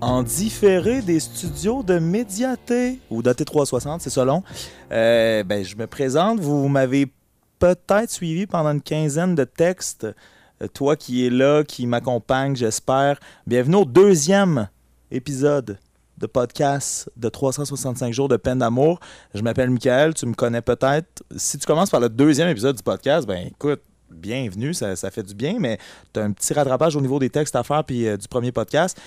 en différé des studios de Médiaté ou d'AT360, c'est selon. Euh, ben, je me présente. Vous m'avez peut-être suivi pendant une quinzaine de textes. Euh, toi qui es là, qui m'accompagne, j'espère. Bienvenue au deuxième épisode de podcast de 365 jours de peine d'amour. Je m'appelle Michael, tu me connais peut-être. Si tu commences par le deuxième épisode du podcast, ben écoute, bienvenue, ça, ça fait du bien, mais tu as un petit rattrapage au niveau des textes à faire puis euh, du premier podcast.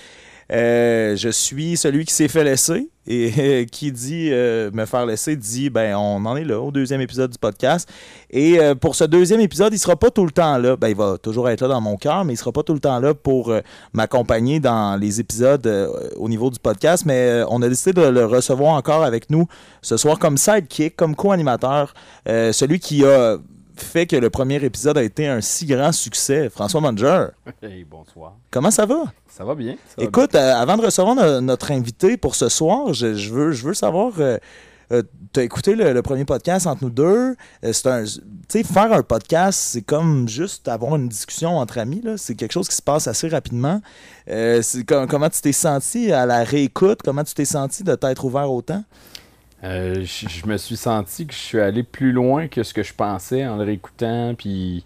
Euh, je suis celui qui s'est fait laisser et qui dit euh, me faire laisser dit ben on en est là au deuxième épisode du podcast. Et euh, pour ce deuxième épisode il sera pas tout le temps là. Ben il va toujours être là dans mon cœur mais il sera pas tout le temps là pour m'accompagner dans les épisodes au niveau du podcast. Mais on a décidé de le recevoir encore avec nous ce soir comme sidekick comme co-animateur celui qui a fait que le premier épisode a été un si grand succès. François Manger. Hey, bonsoir. Comment ça va? Ça va bien. ça va Écoute, euh, avant de recevoir no- notre invité pour ce soir, je, je veux, je veux savoir. euh, euh, T'as écouté le, le premier podcast entre nous deux. Euh, c'est un, tu sais, faire un podcast, c'est comme juste avoir une discussion entre amis. C'est quelque chose qui se passe assez rapidement. Euh, c'est com- comment tu t'es senti à la réécoute? Comment tu t'es senti de t'être ouvert autant? Euh, je je me suis senti que je suis allé plus loin que ce que je pensais en le réécoutant. Puis,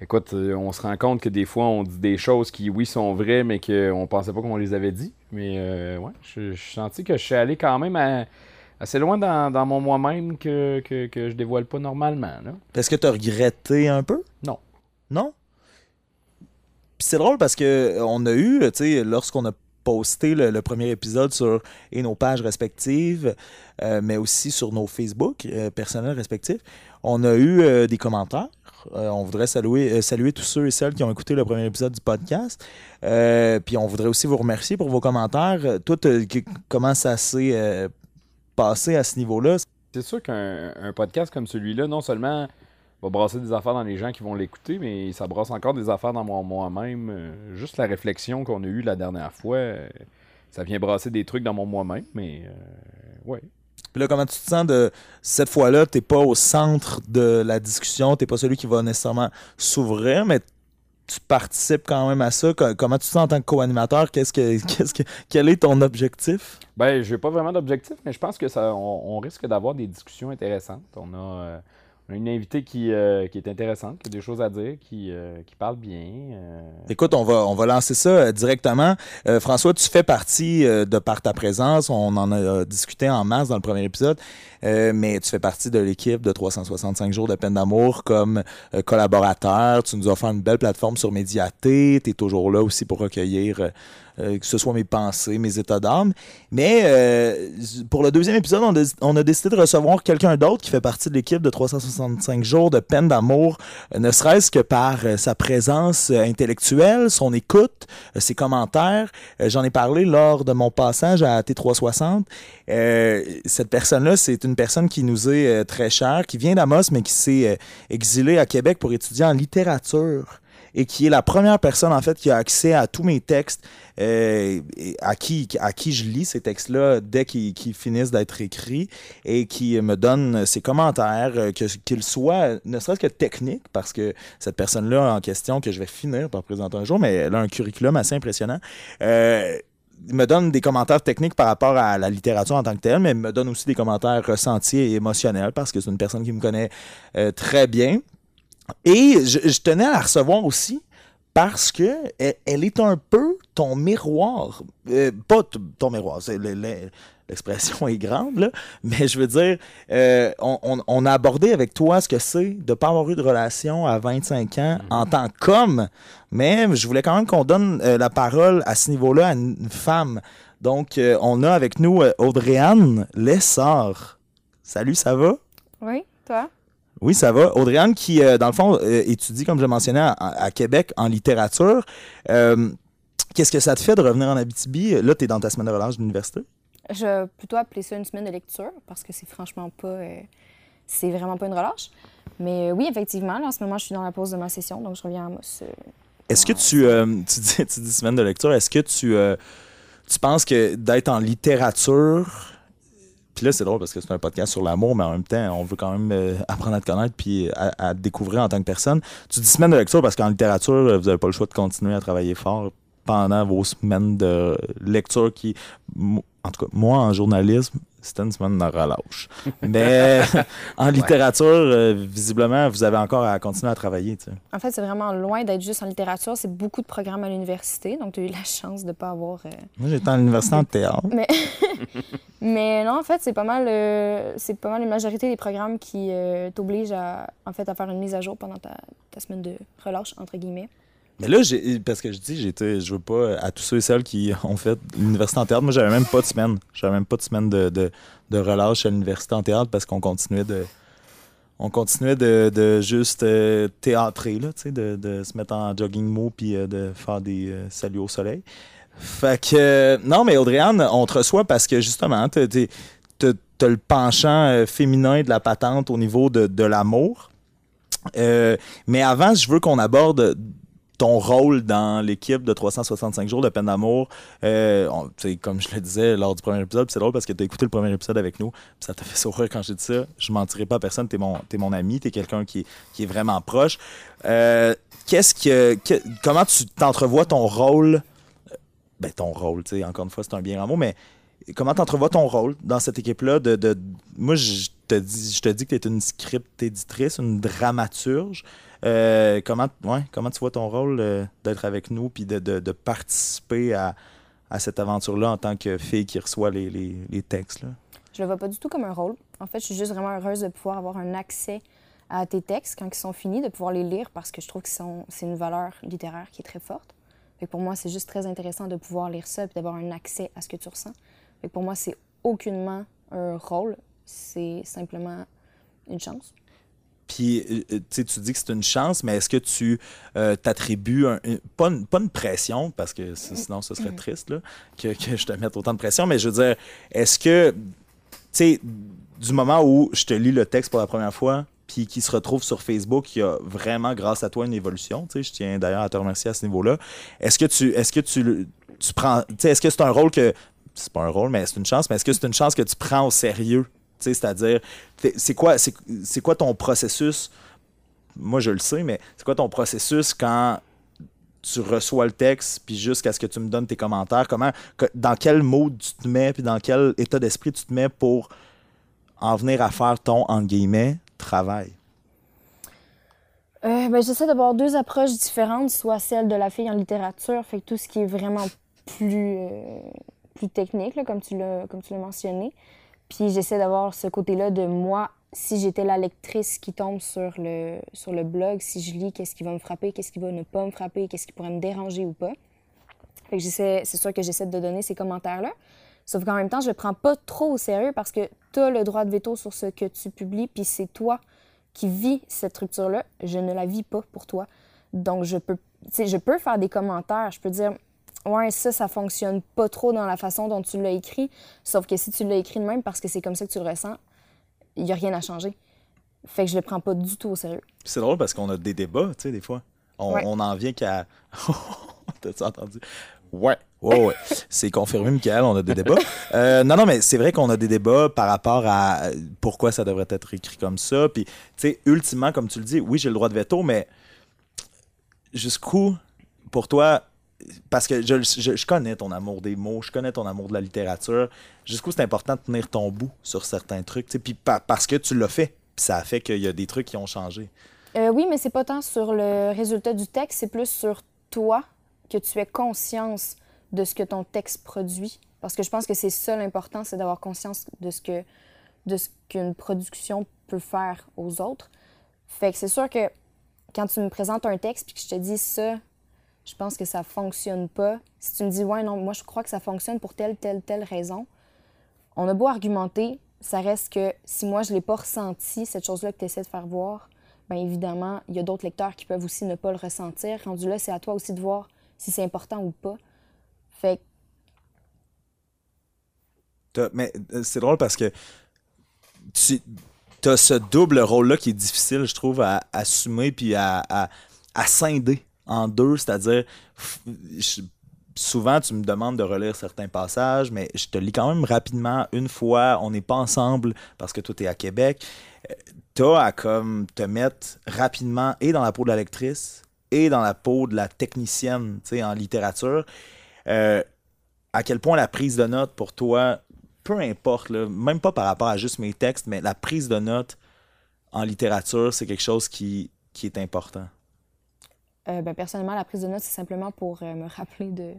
écoute, euh, on se rend compte que des fois, on dit des choses qui, oui, sont vraies, mais qu'on pensait pas qu'on les avait dit. Mais, euh, ouais, je, je suis senti que je suis allé quand même à- assez loin dans, dans mon moi-même que, que, que je dévoile pas normalement. Est-ce que tu as regretté un peu? Non. Non? Puis c'est drôle parce que on a eu, tu sais, lorsqu'on a posté le, premier épisode sur nos pages respectives, euh, mais aussi sur nos Facebook euh, personnels respectifs, on a eu euh, des commentaires. On voudrait saluer, saluer tous ceux et celles qui ont écouté le premier épisode du podcast. Puis on voudrait aussi vous remercier pour vos commentaires. Que- comment ça s'est passé à ce niveau-là? C'est sûr qu'un un podcast comme celui-là, non seulement va brasser des affaires dans les gens qui vont l'écouter, mais ça brasse encore des affaires dans moi- moi-même. Euh, juste la réflexion qu'on a eue la dernière fois, euh, ça vient brasser des trucs dans mon moi-même, mais euh, ouais. Puis là, comment tu te sens de cette fois-là, t'es pas au centre de la discussion, t'es pas celui qui va nécessairement s'ouvrir, mais tu participes quand même à ça. Co- Comment tu te sens en tant que co-animateur? Qu'est-ce que, qu'est-ce que, quel est ton objectif? Ben, j'ai pas vraiment d'objectif, mais je pense que ça, on, on risque d'avoir des discussions intéressantes. On a, euh, on a une invitée qui, euh, qui est intéressante, qui a des choses à dire, qui, euh, qui parle bien. euh, Écoute, on va, on va lancer ça euh, directement. Euh, François, tu fais partie euh, de par ta présence. On en a discuté en mars dans le premier épisode. Mais tu fais partie de l'équipe de 365 jours de peine d'amour comme collaborateur. Tu nous offert une belle plateforme sur Médiaté. Tu es toujours là aussi pour recueillir euh, que ce soit mes pensées, mes états d'âme. Mais euh, pour le deuxième épisode, on, a- on a décidé de recevoir quelqu'un d'autre qui fait partie de l'équipe de 365 jours de peine d'amour, euh, ne serait-ce que par euh, sa présence intellectuelle, son écoute, ses commentaires. J'en ai parlé lors de mon passage à T360. Euh, cette personne-là, c'est une personne qui nous est très chère, qui vient d'Amos, mais qui s'est exilée à Québec pour étudier en littérature et qui est la première personne, en fait, qui a accès à tous mes textes, euh, à, qui, à qui je lis ces textes-là dès qu'ils finissent d'être écrits et qui me donne ses commentaires, euh, qu'ils soient ne serait-ce que techniques, parce que cette personne-là en question, que je vais finir par présenter un jour, mais elle a un curriculum assez impressionnant, euh, me donne des commentaires techniques par rapport à la littérature en tant que telle, mais me donne aussi des commentaires ressentis et émotionnels, parce que c'est une personne qui me connaît très bien. Et je, je tenais à la recevoir aussi parce que elle, elle est un peu ton miroir. Euh, pas t- ton miroir, c'est le- le- l'expression est grande, là, mais je veux dire, euh, on, on- on a abordé avec toi ce que c'est de ne pas avoir eu de relation à 25 ans en tant qu'homme, mais je voulais quand même qu'on donne euh, la parole à ce niveau-là à une femme. Donc, euh, on a avec nous euh, Audrey-Anne Lessard. Salut, ça va? Oui, toi? Oui, ça va. Audrey-Anne qui, euh, dans le fond, euh, étudie, comme je mentionnais, à, à Québec en littérature. Euh, Qu'est-ce que ça te fait de revenir en Abitibi? Là, tu es dans ta semaine de relâche d'université. Je vais plutôt appeler ça une semaine de lecture parce que c'est franchement pas. euh, c'est vraiment pas une relâche. Mais euh, oui, effectivement, là, en ce moment, je suis dans la pause de ma session, donc je reviens à euh, Est-ce que tu, tu, dis, tu dis semaine de lecture, est-ce que tu, tu penses que d'être en littérature, puis là c'est drôle parce que c'est un podcast sur l'amour, mais en même temps, on veut quand même euh, apprendre à te connaître puis à, à te découvrir en tant que personne. Tu dis semaine de lecture parce qu'en littérature, euh, vous n'avez pas le choix de continuer à travailler fort pendant vos semaines de lecture qui, en tout cas, moi, en journalisme, c'était une semaine de relâche. Mais en littérature, euh, visiblement, vous avez encore à continuer à travailler. En fait, c'est vraiment loin d'être juste en littérature. C'est beaucoup de programmes à l'université. Donc, tu as eu la chance de ne pas avoir. Euh, moi, j'étais en l'université en théâtre. Mais... Mais non, en fait, c'est pas mal euh, c'est pas mal la majorité des programmes qui t'obligent à, en fait, à faire une mise à jour pendant ta, ta semaine de relâche, entre guillemets. Mais là, parce que je dis, j'étais, je veux pas, à tous ceux et celles qui ont fait l'université en théâtre, moi, j'avais même pas de semaine. J'avais même pas de semaine de, de, relâche à l'université en théâtre parce qu'on continuait de. On continuait de, juste euh, théâtrer, là, de, de se mettre en jogging mou puis euh, de faire des euh, saluts au soleil. Fait que. non, mais Audrey-Anne, on te reçoit parce que justement, tu as le penchant féminin de la patente au niveau de, de l'amour. mais avant, je veux qu'on aborde ton rôle dans l'équipe de 365 jours de peine d'amour, euh, comme je le disais lors du premier épisode, c'est drôle parce que tu as écouté le premier épisode avec nous, ça t'a fait sourire quand j'ai dit ça. Je mentirais pas à personne, tu es mon, mon ami, tu es quelqu'un qui, qui, est vraiment proche. Euh, que, comment tu t'entrevois ton rôle, ben ton rôle, tu sais, encore une fois, c'est un bien grand mot, mais comment t'entrevois ton rôle dans cette équipe-là moi je te dis je te dis que tu es une script éditrice, une dramaturge. Euh, comment, ouais, comment tu vois ton rôle euh, d'être avec nous puis de, de, participer à, à cette aventure-là en tant que fille qui reçoit les, les, les textes? Là? Je le vois pas du tout comme un rôle. En fait, je suis juste vraiment heureuse de pouvoir avoir un accès à tes textes quand ils sont finis, de pouvoir les lire parce que je trouve que c'est une valeur littéraire qui est très forte. Fait pour moi, c'est juste très intéressant de pouvoir lire ça et d'avoir un accès à ce que tu ressens. Fait pour moi, c'est aucunement un rôle, c'est simplement une chance. Puis, euh, euh, tu dis que c'est une chance, mais est-ce que tu euh, t'attribues, pas, une, pression, parce que sinon ce serait triste là, que, je te mette autant de pression, mais je veux dire, est-ce que, tu sais, du moment où je te lis le texte pour la première fois, puis qui se retrouve sur Facebook, il y a vraiment, grâce à toi, une évolution. Tu sais, je tiens d'ailleurs à te remercier à ce niveau-là. Est-ce que tu, est-ce que tu, tu prends, tu sais, est-ce que c'est un rôle que, c'est pas un rôle, mais c'est une chance, mais est-ce que c'est une chance que tu prends au sérieux? C'est-à-dire, c'est quoi, ton processus? Moi, je le sais, mais c'est quoi ton processus quand tu reçois le texte, puis jusqu'à ce que tu me donnes tes commentaires, comment, dans quel mode tu te mets, puis dans quel état d'esprit tu te mets pour en venir à faire ton, travail? Euh, ben, j'essaie d'avoir deux approches différentes, soit celle de la fille en littérature, fait tout ce qui est vraiment plus, euh, plus technique, comme tu l'as mentionné, puis j'essaie d'avoir ce côté-là de moi, si j'étais la lectrice qui tombe sur le, blog, si je lis, qu'est-ce qui va me frapper, qu'est-ce qui va ne pas me frapper, qu'est-ce qui pourrait me déranger ou pas. Fait que c'est sûr que j'essaie de donner ces commentaires-là. Sauf qu'en même temps, je le prends pas trop au sérieux parce que tu as le droit de veto sur ce que tu publies, puis c'est toi qui vis cette structure-là. Je ne la vis pas pour toi. Donc, je peux, je peux faire des commentaires. Je peux dire, ouais, ça, ça fonctionne pas trop dans la façon dont tu l'as écrit. Sauf que si tu l'as écrit de même parce que c'est comme ça que tu le ressens, il n'y a rien à changer. Fait que je le prends pas du tout au sérieux. C'est drôle parce qu'on a des débats, tu sais, des fois. On, on en vient qu'à. T'as-tu entendu? Ouais, ouais, ouais. c'est confirmé, Michael, on a des débats. Euh, non, non, mais c'est vrai qu'on a des débats par rapport à pourquoi ça devrait être écrit comme ça. Puis, tu sais, ultimement, comme tu le dis, oui, j'ai le droit de veto, mais jusqu'où, pour toi, parce que je, connais ton amour des mots, je connais ton amour de la littérature. Jusqu'où c'est important de tenir ton bout sur certains trucs, puis parce que tu l'as fait, ça a fait qu'il y a des trucs qui ont changé. Euh, oui, mais c'est pas tant sur le résultat du texte, c'est plus sur toi que tu aies conscience de ce que ton texte produit. Parce que je pense que c'est ça l'important, c'est d'avoir conscience de ce que de ce qu'une production peut faire aux autres. Fait que c'est sûr que quand tu me présentes un texte puis que je te dis ça, je pense que ça fonctionne pas. Si tu me dis, ouais, non, moi, je crois que ça fonctionne pour telle, telle, telle raison, on a beau argumenter, ça reste que si moi, je l'ai pas ressenti, cette chose-là que tu essaies de faire voir, bien évidemment, il y a d'autres lecteurs qui peuvent aussi ne pas le ressentir. Rendu là, c'est à toi aussi de voir si c'est important ou pas. Fait Mais euh, c'est drôle parce que tu as ce double rôle-là qui est difficile, je trouve, à, assumer puis à, à, à scinder en deux, c'est-à-dire souvent tu me demandes de relire certains passages, mais je te lis quand même rapidement une fois, on n'est pas ensemble parce que toi tu es à Québec. Euh, tu as à comme te mettre rapidement et dans la peau de la lectrice et dans la peau de la technicienne en littérature. Euh, à quel point la prise de notes pour toi, peu importe, même pas par rapport à juste mes textes, mais la prise de notes en littérature, c'est quelque chose qui est important? Euh, ben, personnellement, la prise de notes, c'est simplement pour euh, me rappeler de,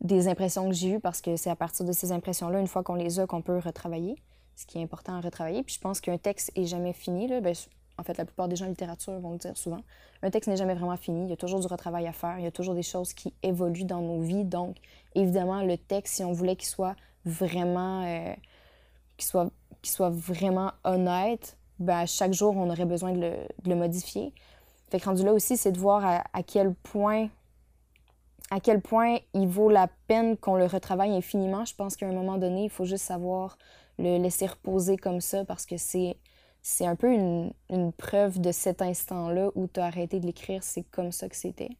des impressions que j'ai eues parce que c'est à partir de ces impressions-là, une fois qu'on les a, qu'on peut retravailler, ce qui est important à retravailler. Puis je pense qu'un texte est jamais fini. Là. Ben, en fait, la plupart des gens en littérature vont le dire souvent. Un texte n'est jamais vraiment fini. Il y a toujours du retravail à faire. Il y a toujours des choses qui évoluent dans nos vies. Donc, évidemment, le texte, si on voulait qu'il soit vraiment, euh, qu'il soit, soit vraiment honnête, ben, chaque jour, on aurait besoin de le, de le modifier. Fait rendu là aussi, c'est de voir à, quel point à quel point il vaut la peine qu'on le retravaille infiniment. Je pense qu'à un moment donné, il faut juste savoir le laisser reposer comme ça parce que c'est c'est un peu une, une, preuve de cet instant-là où tu as arrêté de l'écrire, c'est comme ça que c'était.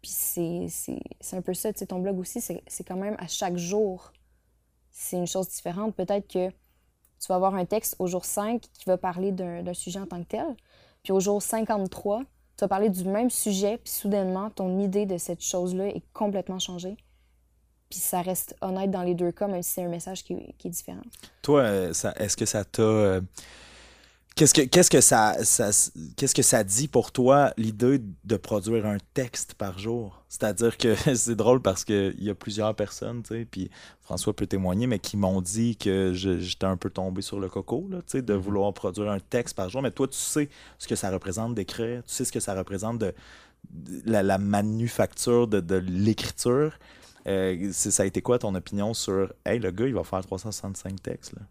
Puis c'est un peu ça, tu sais, ton blog aussi, c'est quand même à chaque jour, c'est une chose différente. Peut-être que tu vas avoir un texte au jour 5 qui va parler d'un sujet en tant que tel, puis au jour 53, tu vas parler du même sujet, puis soudainement, ton idée de cette chose-là est complètement changée. Puis ça reste honnête dans les deux cas, même si c'est un message qui, est différent. Toi, euh, est-ce que ça t'a. Qu'est-ce que, qu'est-ce que ça, qu'est-ce que ça dit pour toi, l'idée de produire un texte par jour? C'est-à-dire que c'est drôle parce qu'il y a plusieurs personnes, tu sais, puis François peut témoigner, mais qui m'ont dit que j'étais un peu tombé sur le coco, là, tu sais, de mm-hmm. vouloir produire un texte par jour. Mais toi, tu sais ce que ça représente d'écrire, tu sais ce que ça représente de, la, manufacture de, l'écriture. Euh, ça a été quoi ton opinion sur, hey, le gars, il va faire 365 textes, là?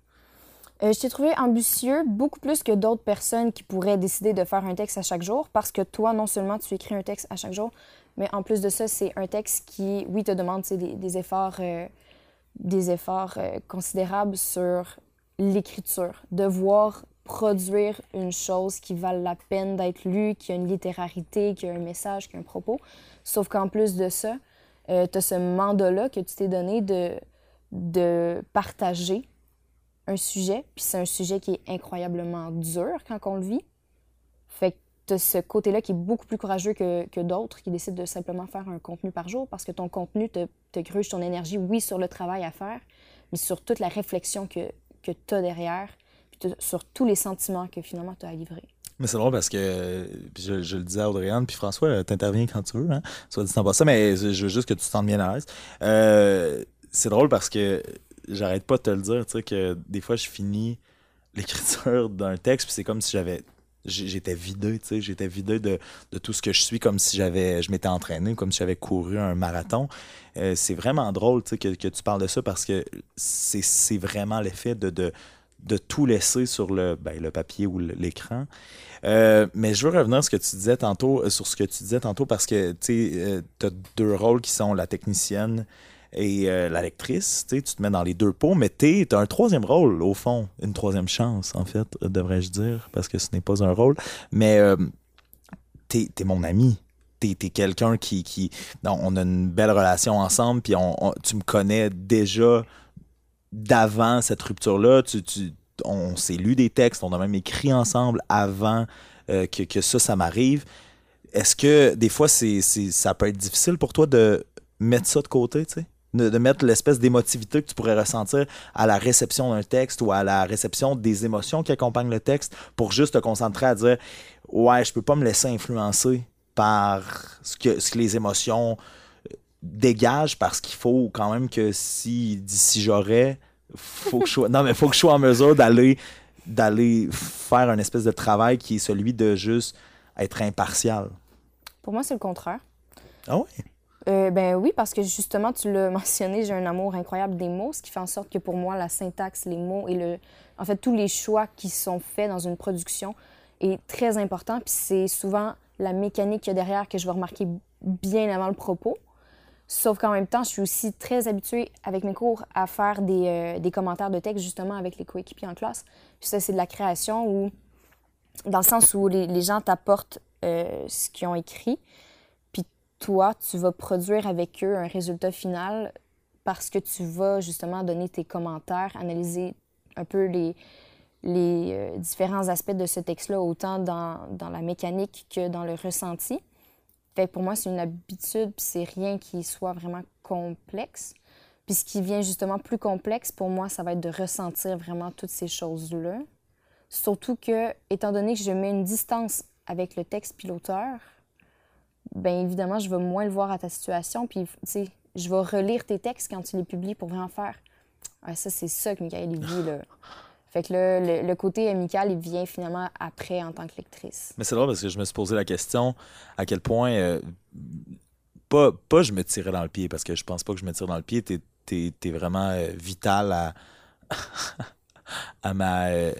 Euh, je t'ai trouvé ambitieux beaucoup plus que d'autres personnes qui pourraient décider de faire un texte à chaque jour parce que toi, non seulement tu écris un texte à chaque jour, mais en plus de ça, c'est un texte qui, oui, te demande des, efforts, euh, des efforts euh, considérables sur l'écriture. Devoir produire une chose qui vale la peine d'être lue, qui a une littérarité, qui a un message, qui a un propos. Sauf qu'en plus de ça, tu as ce mandat-là que tu t'es donné de, de partager un sujet, puis c'est un sujet qui est incroyablement dur quand on le vit. Fait que tu ce côté-là qui est beaucoup plus courageux que, que d'autres qui décident de simplement faire un contenu par jour parce que ton contenu te, te gruge ton énergie, oui, sur le travail à faire, mais sur toute la réflexion que, que tu as derrière, puis sur tous les sentiments que finalement tu as à livrer. Mais c'est drôle parce que je, je, le disais à Audrey puis François, t'interviens quand tu veux, hein? Soit dit pas ça, mais je veux juste que tu te sentes bien à l'aise. Euh, c'est drôle parce que j'arrête pas de te le dire, tu sais, que des fois, je finis l'écriture d'un texte, puis c'est comme si j'avais. J'étais vidé, tu sais, j'étais vidé de, tout ce que je suis, comme si j'avais, je m'étais entraîné, comme si j'avais couru un marathon. Euh, c'est vraiment drôle, tu sais, que, tu parles de ça parce que c'est vraiment l'effet de, de, tout laisser sur le, ben, le papier ou l'écran. Euh, mais je veux revenir sur ce que tu disais tantôt, sur ce que tu disais tantôt parce que tu euh, as deux rôles qui sont la technicienne et euh, la lectrice, tu te mets dans les deux pots, mais tu as un troisième rôle, au fond, une troisième chance, en fait, devrais-je dire, parce que ce n'est pas un rôle, mais euh, tu es, mon ami. Tu es, quelqu'un qui... on a une belle relation ensemble, puis on, tu me connais déjà d'avant cette rupture-là. Tu, tu, on s'est lu des textes, on a même écrit ensemble avant euh, que, ça, ça m'arrive. Est-ce que des fois, ça peut être difficile pour toi de mettre ça de côté, tu sais? De, mettre l'espèce d'émotivité que tu pourrais ressentir à la réception d'un texte ou à la réception des émotions qui accompagnent le texte pour juste te concentrer à dire ouais je peux pas me laisser influencer par ce que, ce que les émotions euh, dégagent parce qu'il faut quand même que si d'ici j'aurais faut que je sois non mais faut que je sois en mesure d'aller d'aller faire un espèce de travail qui est celui de juste être impartial. Pour moi c'est le contraire. Ah oui. Euh, ben oui, parce que justement, tu l'as mentionné, j'ai un amour incroyable des mots, ce qui fait en sorte que pour moi, la syntaxe, les mots et le, en fait, tous les choix qui sont faits dans une production est très important. Puis c'est souvent la mécanique qu'il y a derrière que je vais remarquer bien avant le propos. Sauf qu'en même temps, je suis aussi très habituée avec mes cours à faire des, euh, commentaires de texte justement avec les coéquipiers en classe. Puis ça, c'est de la création où, dans le sens où les, les gens t'apportent euh, ce qu'ils ont écrit, toi, tu vas produire avec eux un résultat final parce que tu vas justement donner tes commentaires, analyser un peu les, les euh, différents aspects de ce texte-là, autant dans, dans, la mécanique que dans le ressenti. Fait pour moi, c'est une habitude, c'est rien qui soit vraiment complexe. Puis ce qui vient justement plus complexe pour moi, ça va être de ressentir vraiment toutes ces choses-là. Surtout que, étant donné que je mets une distance avec le texte puis l'auteur, bien évidemment, je vais moins le voir à ta situation. Puis, tu sais, je vais relire tes textes quand tu les publies pour vraiment faire. Ah, ça, c'est ça que Michael vit, là. Fait que là, le, côté amical, il vient finalement après en tant que lectrice. Mais c'est drôle parce que je me suis posé la question à quel point. Euh, pas, pas je me tirais dans le pied, parce que je pense pas que je me tire dans le pied. T'es es, vraiment euh, vital à, à ma. Euh,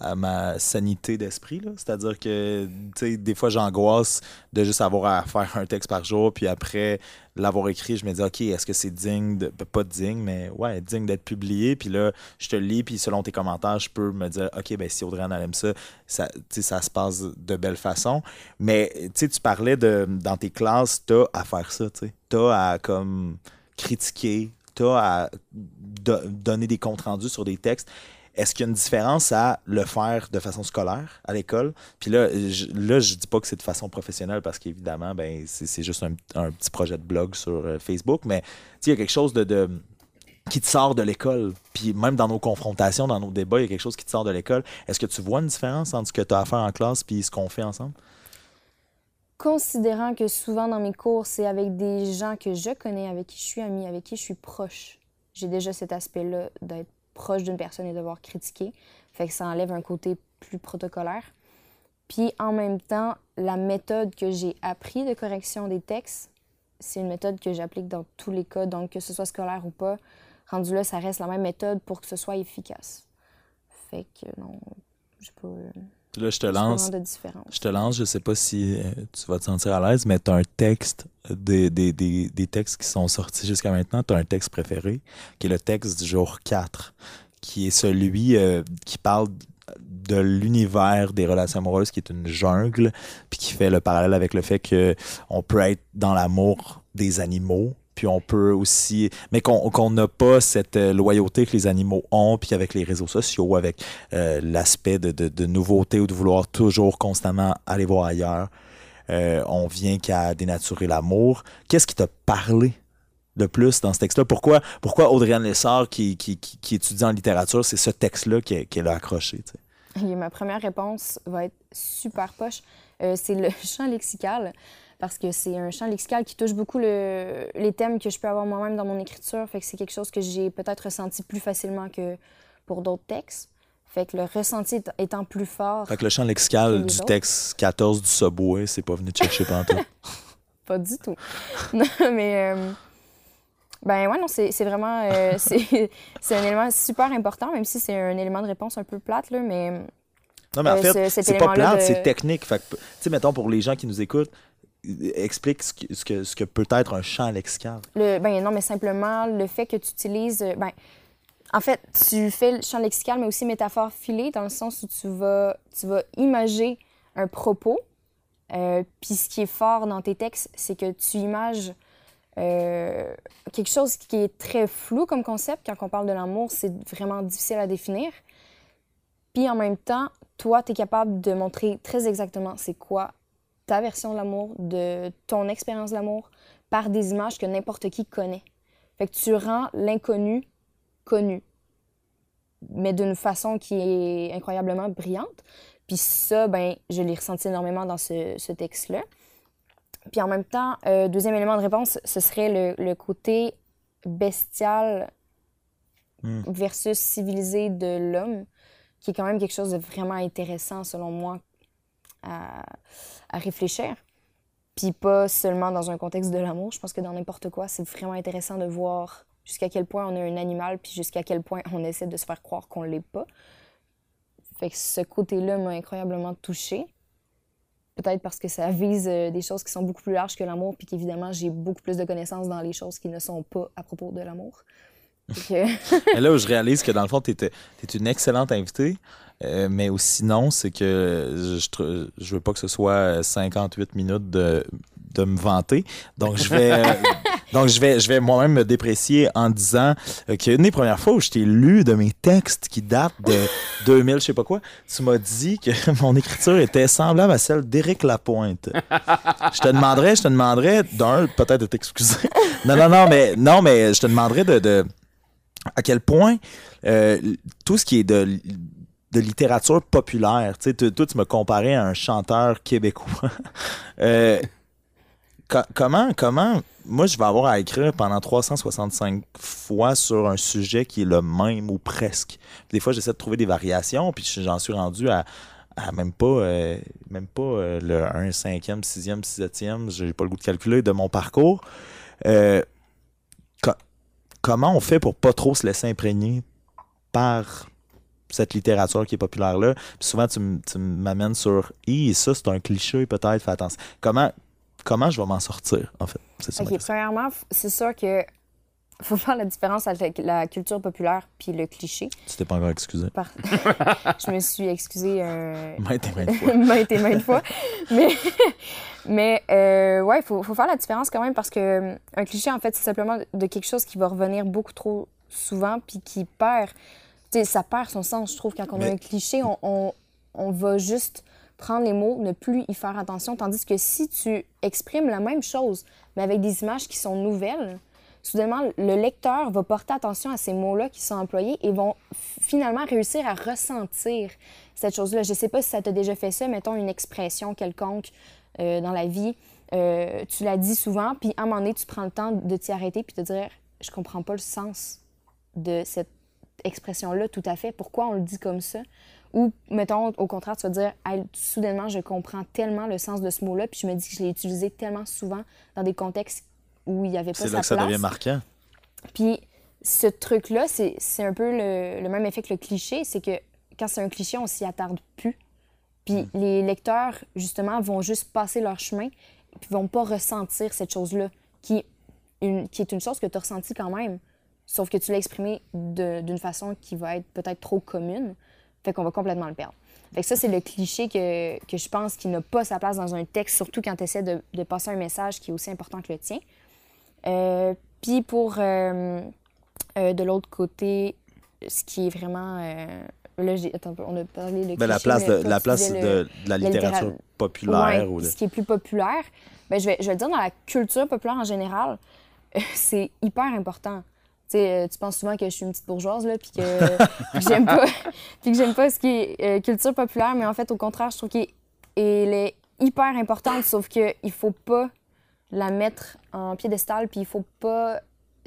à ma sanité d'esprit. C'est-à-dire que des fois, j'angoisse de juste avoir à faire un texte par jour, puis après l'avoir écrit, je me dis, OK, est-ce que c'est digne, de, pas digne, mais ouais, digne d'être publié. Puis là, je te lis, puis selon tes commentaires, je peux me dire, OK, ben si Audrey aime ça, ça, ça se passe de belle façon. Mais tu parlais de, dans tes classes, t'as à faire ça, tu as à comme critiquer, t'as à donner des comptes rendus sur des textes. Est-ce qu'il y a une différence à le faire de façon scolaire à l'école? Puis là, je, là, je dis pas que c'est de façon professionnelle parce qu'évidemment, ben, c'est juste un, petit projet de blog sur euh, Facebook, mais il y a quelque chose de, qui te sort de l'école. Puis même dans nos confrontations, dans nos débats, il y a quelque chose qui te sort de l'école. Est-ce que tu vois une différence entre ce que tu as à faire en classe puis ce qu'on fait ensemble? Considérant que souvent dans mes cours, c'est avec des gens que je connais, avec qui je suis amie, avec qui je suis proche, j'ai déjà cet aspect-là d'être proche d'une personne et devoir critiquer. Fait que ça enlève un côté plus protocolaire. Puis en même temps, la méthode que j'ai appris de correction des textes, c'est une méthode que j'applique dans tous les cas, donc que ce soit scolaire ou pas, rendu là, ça reste la même méthode pour que ce soit efficace. Fait que non, je peux. Là, je te lance. je te lance, je sais pas si euh, tu vas te sentir à l'aise, mais tu as un texte, des, des, des, des, textes qui sont sortis jusqu'à maintenant. Tu as un texte préféré, qui est le texte du jour 4, qui est celui euh, qui parle de l'univers des relations amoureuses, qui est une jungle, puis qui fait le parallèle avec le fait qu'on peut être dans l'amour des animaux, puis on peut aussi, mais qu'on n'a pas cette euh, loyauté que les animaux ont, puis avec les réseaux sociaux, avec euh, l'aspect de, de, nouveauté ou de vouloir toujours constamment aller voir ailleurs, euh, on vient qu'à dénaturer l'amour. Qu'est-ce qui t'a parlé de plus dans ce texte-là? Pourquoi, pourquoi Audriane Lessard, qui, qui, qui, étudie en littérature, c'est ce texte-là qu'elle a accroché? Ma première réponse va être super poche. c'est le champ lexical parce que c'est un champ lexical qui touche beaucoup les thèmes que je peux avoir moi-même dans mon écriture. Fait que c'est quelque chose que j'ai peut-être ressenti plus facilement que pour d'autres textes. Fait que le ressenti étant plus fort. Fait que le champ lexical du texte 14 du Subway, c'est pas venu te chercher pantoute. pas du tout. Non, mais. Euh, ben ouais, non, c'est vraiment. Euh, c'est un élément super important, même si c'est un élément de réponse un peu plate, là, mais. Non, mais en euh, fait, c'est pas plate, c'est technique. Fait tu sais, mettons, pour les gens qui nous écoutent, explique ce que, ce que, peut être un champ lexical. Le, ben non, mais simplement le fait que tu utilises. Euh, ben, en fait, tu fais le champ lexical, mais aussi métaphore filée, dans le sens où tu vas, tu vas imager un propos. Euh, puis ce qui est fort dans tes textes, c'est que tu images euh, quelque chose qui est très flou comme concept. Quand on parle de l'amour, c'est vraiment difficile à définir. Puis en même temps, toi, tu es capable de montrer très exactement c'est quoi ta version de l'amour, de ton expérience de l'amour, par des images que n'importe qui connaît. Fait que tu rends l'inconnu connu, mais d'une façon qui est incroyablement brillante. Puis ça, ben, je l'ai ressenti énormément dans ce, texte-là. Puis en même temps, euh, deuxième élément de réponse, ce serait le, côté bestial hmm. versus civilisé de l'homme, qui est quand même quelque chose de vraiment intéressant selon moi à, réfléchir. Puis pas seulement dans un contexte de l'amour. Je pense que dans n'importe quoi, c'est vraiment intéressant de voir jusqu'à quel point on est un animal, puis jusqu'à quel point on essaie de se faire croire qu'on l'est pas. Fait que ce côté-là m'a incroyablement touchée. Peut-être parce que ça vise euh, des choses qui sont beaucoup plus larges que l'amour, puis qu'évidemment, j'ai beaucoup plus de connaissances dans les choses qui ne sont pas à propos de l'amour. Et là où je réalise que dans le fond, tu es, une excellente invitée. Euh, mais aussi non, c'est que je, je veux pas que ce soit 58 minutes de, de me vanter. Donc, je vais. Donc, je vais, je vais moi-même me déprécier en disant euh, que une des premières fois où je t'ai lu de mes textes qui datent de 2000, je sais pas quoi, tu m'as dit que mon écriture était semblable à celle d'Éric Lapointe. je te demanderais, je te demanderais, d'un, peut-être de t'excuser. Non, non, non, mais, non, mais je te demanderais de, de à quel point euh, tout ce qui est de de littérature populaire. Tu sais, toi, tu me comparais à un chanteur québécois. Euh, co- comment, comment, moi, je vais avoir à écrire pendant 365 fois sur un sujet qui est le même ou presque. Des fois, j'essaie de trouver des variations, puis j'en suis rendu à, même pas, euh, même pas euh, le 1, 5e, 6e, 7e, j'ai pas le goût de calculer de mon parcours. Co- comment on fait pour pas trop se laisser imprégner par cette littérature qui est populaire là. Puis souvent, tu, m'amènes sur Hi, ça, c'est un cliché, peut-être, fais attention. Comment, comment je vais m'en sortir, en fait? C'est premièrement, c'est sûr que faut faire la différence avec la culture populaire puis le cliché. Tu t'es pas encore excusé. Par- je me suis excusée euh, Maintes et maintes fois. maintes et maintes fois. Mais, mais euh, ouais, il faut, faut faire la différence quand même parce que euh, un cliché, en fait, c'est simplement de quelque chose qui va revenir beaucoup trop souvent puis qui perd. Tu sais, ça perd son sens, je trouve. Quand on Mais- a un cliché, on, on, on va juste prendre les mots, ne plus y faire attention. Tandis que si tu exprimes la même chose, mais avec des images qui sont nouvelles, soudainement, le lecteur va porter attention à ces mots-là qui sont employés et vont finalement réussir à ressentir cette chose-là. Je sais pas si ça t'a déjà fait ça, mettons une expression quelconque euh, dans la vie. euh, tu la dis souvent, puis à un moment donné, tu prends le temps de t'y arrêter puis de te dire Je comprends pas le sens de cette expression-là tout à fait. Pourquoi on le dit comme ça? Ou, mettons, au contraire, tu vas dire soudainement, je comprends tellement le sens de ce mot-là, puis je me dis que je l'ai utilisé tellement souvent dans des contextes où il n'y avait pas C'est sa là que ça place. devient marquant. Puis ce truc-là, c'est c'est un peu le, le même effet que le cliché, c'est que quand c'est un cliché, on s'y attarde plus. Puis les lecteurs, justement, vont juste passer leur chemin, puis vont pas ressentir cette chose-là, qui, une- qui est une chose que tu as ressentie quand même, sauf que tu l'as exprimée d'une façon qui va être peut-être trop commune, fait qu'on va complètement le perdre. Fait que ça, c'est le cliché que, que je pense qui n'a pas sa place dans un texte, surtout quand tu essaies de, de passer un message qui est aussi important que le tien. Euh, Puis pour euh, euh, de l'autre côté, ce qui est vraiment. là, attends, on a parlé de. Ben, la place, de, la place de, le- de la la littérature littéra- populaire. Ouais, ou de- Ce qui est plus populaire, ben, je, vais, je vais le dire dans la culture populaire en général, c'est hyper important. Tu sais, euh, tu penses souvent que je suis une petite bourgeoise, là, puis que, j'aime pas, puis que j'aime pas ce qui est euh, culture populaire, mais en fait, au contraire, je trouve qu'elle elle est hyper importante, sauf qu'il faut pas la mettre en piédestal, puis il faut pas...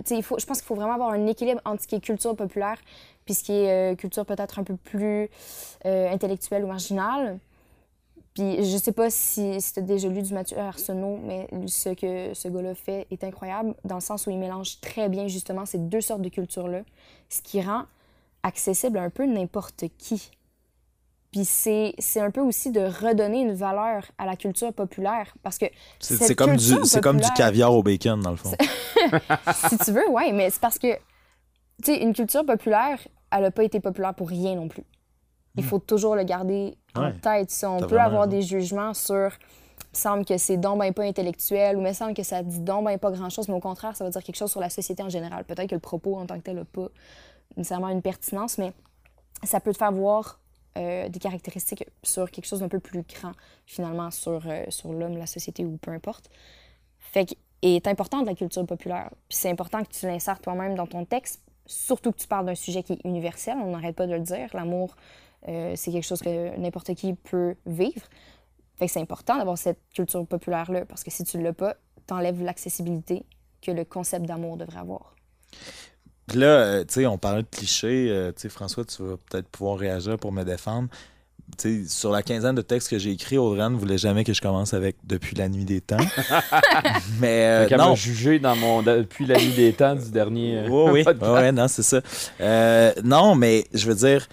Il faut, je pense qu'il faut vraiment avoir un équilibre entre ce qui est culture populaire puis ce qui est euh, culture peut-être un peu plus euh, intellectuelle ou marginale. Puis je sais pas si, si tu déjà lu du Mathieu Arsenault, mais ce que ce gars-là fait est incroyable dans le sens où il mélange très bien justement ces deux sortes de cultures-là, ce qui rend accessible un peu n'importe qui. Puis c'est c'est un peu aussi de redonner une valeur à la culture populaire parce que C'est cette c'est comme, du- c'est comme du caviar au bacon, dans le fond. si tu veux, ouais, mais c'est parce que, tu sais, une culture populaire, elle n'a pas été populaire pour rien non plus. Il faut toujours le garder en tête. Si on T'as peut avoir raison. des jugements sur, il me semble que c'est donc ben pas intellectuel ou il me semble que ça dit donc ben pas grand-chose, mais au contraire, ça veut dire quelque chose sur la société en général. Peut-être que le propos en tant que tel n'a pas nécessairement une pertinence, mais ça peut te faire voir euh, des caractéristiques sur quelque chose d'un peu plus grand, finalement, sur, euh, sur l'homme, la société ou peu importe. Fait que est important de la culture populaire. Puis c'est important que tu l'insères toi-même dans ton texte, surtout que tu parles d'un sujet qui est universel, on n'arrête pas de le dire. L'amour, euh, c'est quelque chose que n'importe qui peut vivre. Fait que c'est important d'avoir cette culture populaire-là, parce que si tu ne l'as pas, t'enlèves l'accessibilité que le concept d'amour devrait avoir. Puis là, euh, tu sais, on parlait de clichés. euh, tu sais, François, tu vas peut-être pouvoir réagir pour me défendre. Tu sais, sur la quinzaine de textes que j'ai écrits, Audrey ne voulait jamais que je commence avec Depuis la nuit des temps. Mais euh, non. jugé dans mon, depuis la nuit des temps du dernier. euh, Oui, oui. podcast. Ouais, ouais, non, c'est ça. Euh, non, mais je veux dire,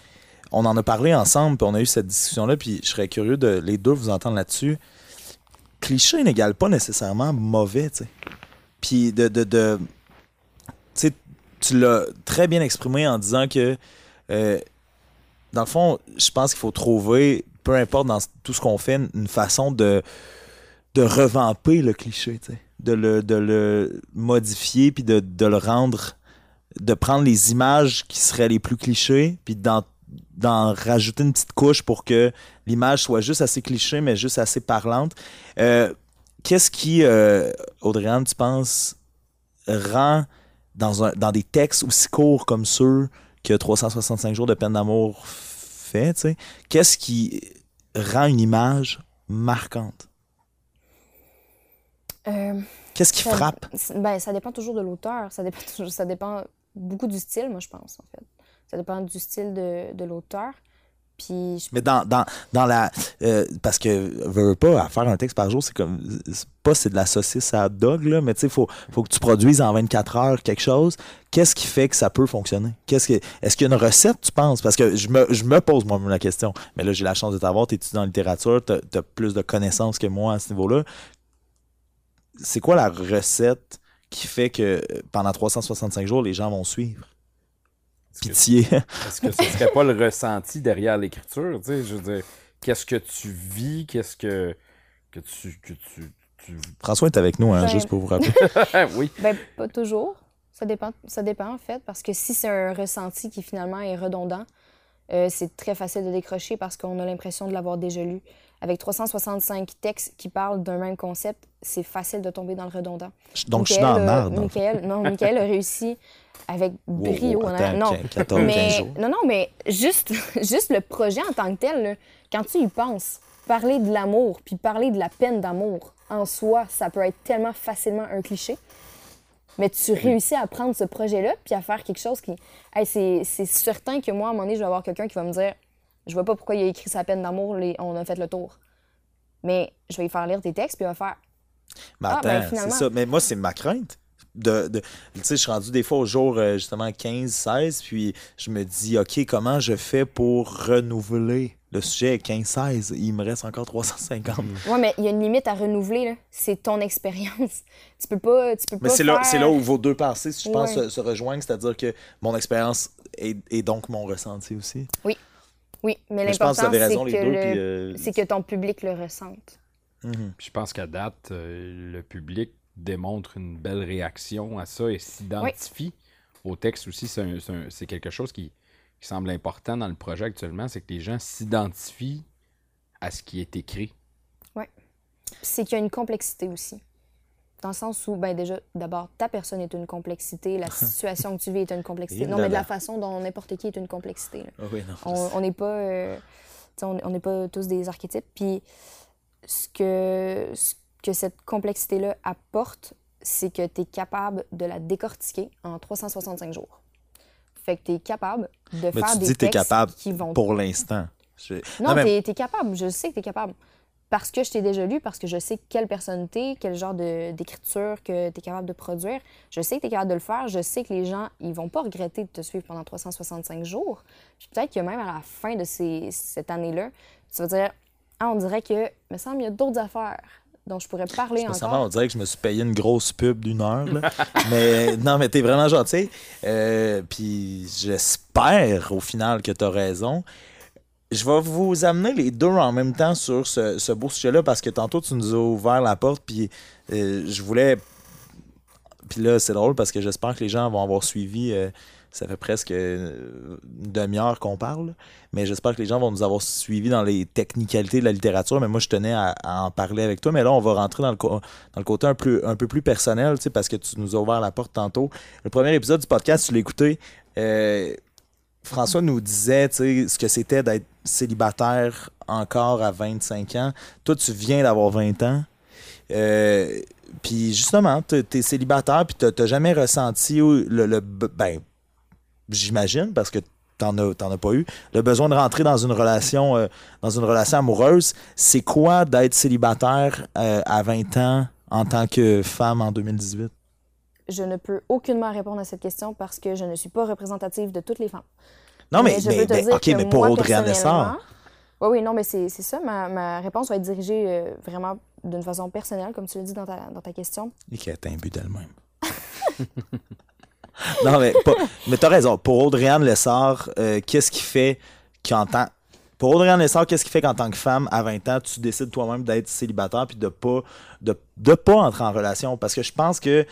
on en a parlé ensemble, puis on a eu cette discussion-là, puis je serais curieux de les deux vous entendre là-dessus. Cliché n'égale pas nécessairement mauvais, tu sais. Puis de. de, tu l'as très bien exprimé en disant que, euh, dans le fond, je pense qu'il faut trouver, peu importe dans tout ce qu'on fait, une façon de, de revamper le cliché, de le, de le modifier puis de, de le rendre, de prendre les images qui seraient les plus clichés puis d'en d'en rajouter une petite couche pour que l'image soit juste assez cliché, mais juste assez parlante. Euh, Qu'est-ce qui, euh, Audrey-Anne, tu penses, rend dans, un, dans des textes aussi courts comme ceux que 365 jours de peine d'amour fait, tu sais, qu'est-ce qui rend une image marquante? Euh, Qu'est-ce qui ça- frappe? Ben, ça dépend toujours de l'auteur. Ça dépend, toujours- ça dépend beaucoup du style, moi, je pense, en fait. Ça dépend du style de, de l'auteur. Mais dans, dans, dans la. euh, parce que, veux, pas, à faire un texte par jour, c'est comme. Pas c'est de la saucisse à dog, là, mais tu sais, faut, faut que tu produises en 24 heures quelque chose. Qu'est-ce qui fait que ça peut fonctionner? Qu'est-ce que, est-ce qu'il y a une recette, tu penses? Parce que je me, je me pose moi-même la question. Mais là, j'ai la chance de t'avoir, tu étudies en littérature, tu as, plus de connaissances que moi à ce niveau-là. C'est quoi la recette qui fait que pendant 365 jours, les gens vont suivre? Est-ce que- Pitié. Est-ce que ce serait pas le ressenti derrière l'écriture? Tu sais, je veux dire, qu'est-ce que tu vis? Qu'est-ce que, que tu. Que tu, tu- François est avec nous, hein, Ben- juste pour vous rappeler. oui. ben, pas toujours. Ça dépend, ça dépend, en fait, parce que si c'est un ressenti qui finalement est redondant, euh, c'est très facile de décrocher parce qu'on a l'impression de l'avoir déjà lu. Avec 365 textes qui parlent d'un même concept, c'est facile de tomber dans le redondant. Donc, je suis dans la Michael merde. Michael- non, Michael a réussi avec brio. wow, hein, attends, non, quin- 14, 15 mais, non, non, mais juste, juste le projet en tant que tel, là, quand tu y penses, parler de l'amour, puis parler de la peine d'amour, en soi, ça peut être tellement facilement un cliché. Mais tu réussis à prendre ce projet-là, puis à faire quelque chose qui. Hey, c'est certain que moi, à un moment donné, je vais avoir quelqu'un qui va me dire Je vois pas pourquoi il a écrit sa peine d'amour, les- on a fait le tour. Mais je vais lui faire lire tes textes, puis il va faire Mais Ah, attends, ben, c'est finalement. ça. Mais moi, c'est ma crainte. De, de- tu sais, je suis rendu des fois au jour, euh, justement, 15, 16, puis je me dis, OK, comment je fais pour renouveler le sujet 15, 16? Il me reste encore 350. Ouais, mais il y a une limite à renouveler, là. C'est ton expérience. Tu peux pas. Tu peux Mais c'est là, faire- c'est là où vos deux pensées, je pense, Ouais. se, se rejoignent, c'est-à-dire que mon expérience est, est donc mon ressenti aussi. Oui, mais Mais vous l'important, avez c'est raison, que, les deux. le- puis, euh, c'est que ton public le ressente. mhm. Puis je pense qu'à date, euh, le public démontre une belle réaction à ça et s'identifie au texte aussi. C'est un- c'est un- c'est quelque chose qui, qui semble important dans le projet actuellement, c'est que les gens s'identifient à ce qui est écrit. C'est qu'il y a une complexité aussi. Dans le sens où, ben déjà, d'abord, ta personne est une complexité, la situation que tu vis est une complexité. Non, mais de la façon dont n'importe qui est une complexité. là. Ah oui, non, On n'est pas, euh, tu on n'est pas tous des archétypes. Puis ce que, ce que cette complexité-là apporte, c'est que tu es capable de la décortiquer en 365 jours. Fait que tu es capable de Mais faire tu des dis tu es textes capable qui vont pour l'instant. Je- non, mais- t'es es capable. Je sais que t'es capable. Parce que je t'ai déjà lu, parce que je sais quelle personne t'es, quel genre d'écriture que t'es capable de produire. Je sais que t'es capable de le faire. Je sais que les gens, ils vont pas regretter de te suivre pendant 365 jours. Puis peut-être que même à la fin de ces, cette année-là, tu vas dire Ah, on dirait que, me semble, il y a d'autres affaires dont je pourrais parler encore. on dirait que je me suis payé une grosse pub d'une heure. là. mais non, mais t'es vraiment gentil. Euh, Puis j'espère au final que t'as raison. Je vais vous amener les deux en même temps sur ce, ce beau sujet-là parce que tantôt tu nous as ouvert la porte puis euh, je voulais. Puis là, c'est drôle parce que j'espère que les gens vont avoir suivi. euh, ça fait presque euh, une demi-heure qu'on parle, mais j'espère que les gens vont nous avoir suivis dans les technicalités de la littérature. Mais moi, je tenais à, en parler avec toi. Mais là, on va rentrer dans le, dans le côté un peu, un peu plus personnel, parce que tu nous as ouvert la porte tantôt. Le premier épisode du podcast, tu l'as écouté. François nous disait ce que c'était d'être célibataire encore à 25 ans. Toi, tu viens d'avoir 20 ans. Euh, puis justement, tu es célibataire, puis tu n'as jamais ressenti le, ben, j'imagine, parce que t'en as, t'en as pas eu, le besoin de rentrer dans une relation, euh, dans une relation amoureuse. C'est quoi d'être célibataire euh, à 20 ans en tant que femme en 2018? Je ne peux aucunement répondre à cette question parce que je ne suis pas représentative de toutes les femmes. Non, mais, dire OK, que mais pour moi, Audrey-Anne Lessard, personnellement- Oui, oui, non, mais c'est ça. Ma, ma réponse va être dirigée euh, vraiment d'une façon personnelle, comme tu l'as dit dans ta, dans ta question. et qui a un but d'elle-même. non, mais, pas- mais t'as raison. Pour Audrey-Anne Lessard, euh, qu'est-ce qui fait qu'en tant Pour Audrey Nessar, qu'est-ce qui fait qu'en tant que femme, à 20 ans, tu décides toi-même d'être célibataire puis de pas de, de pas entrer en relation? Parce que je pense que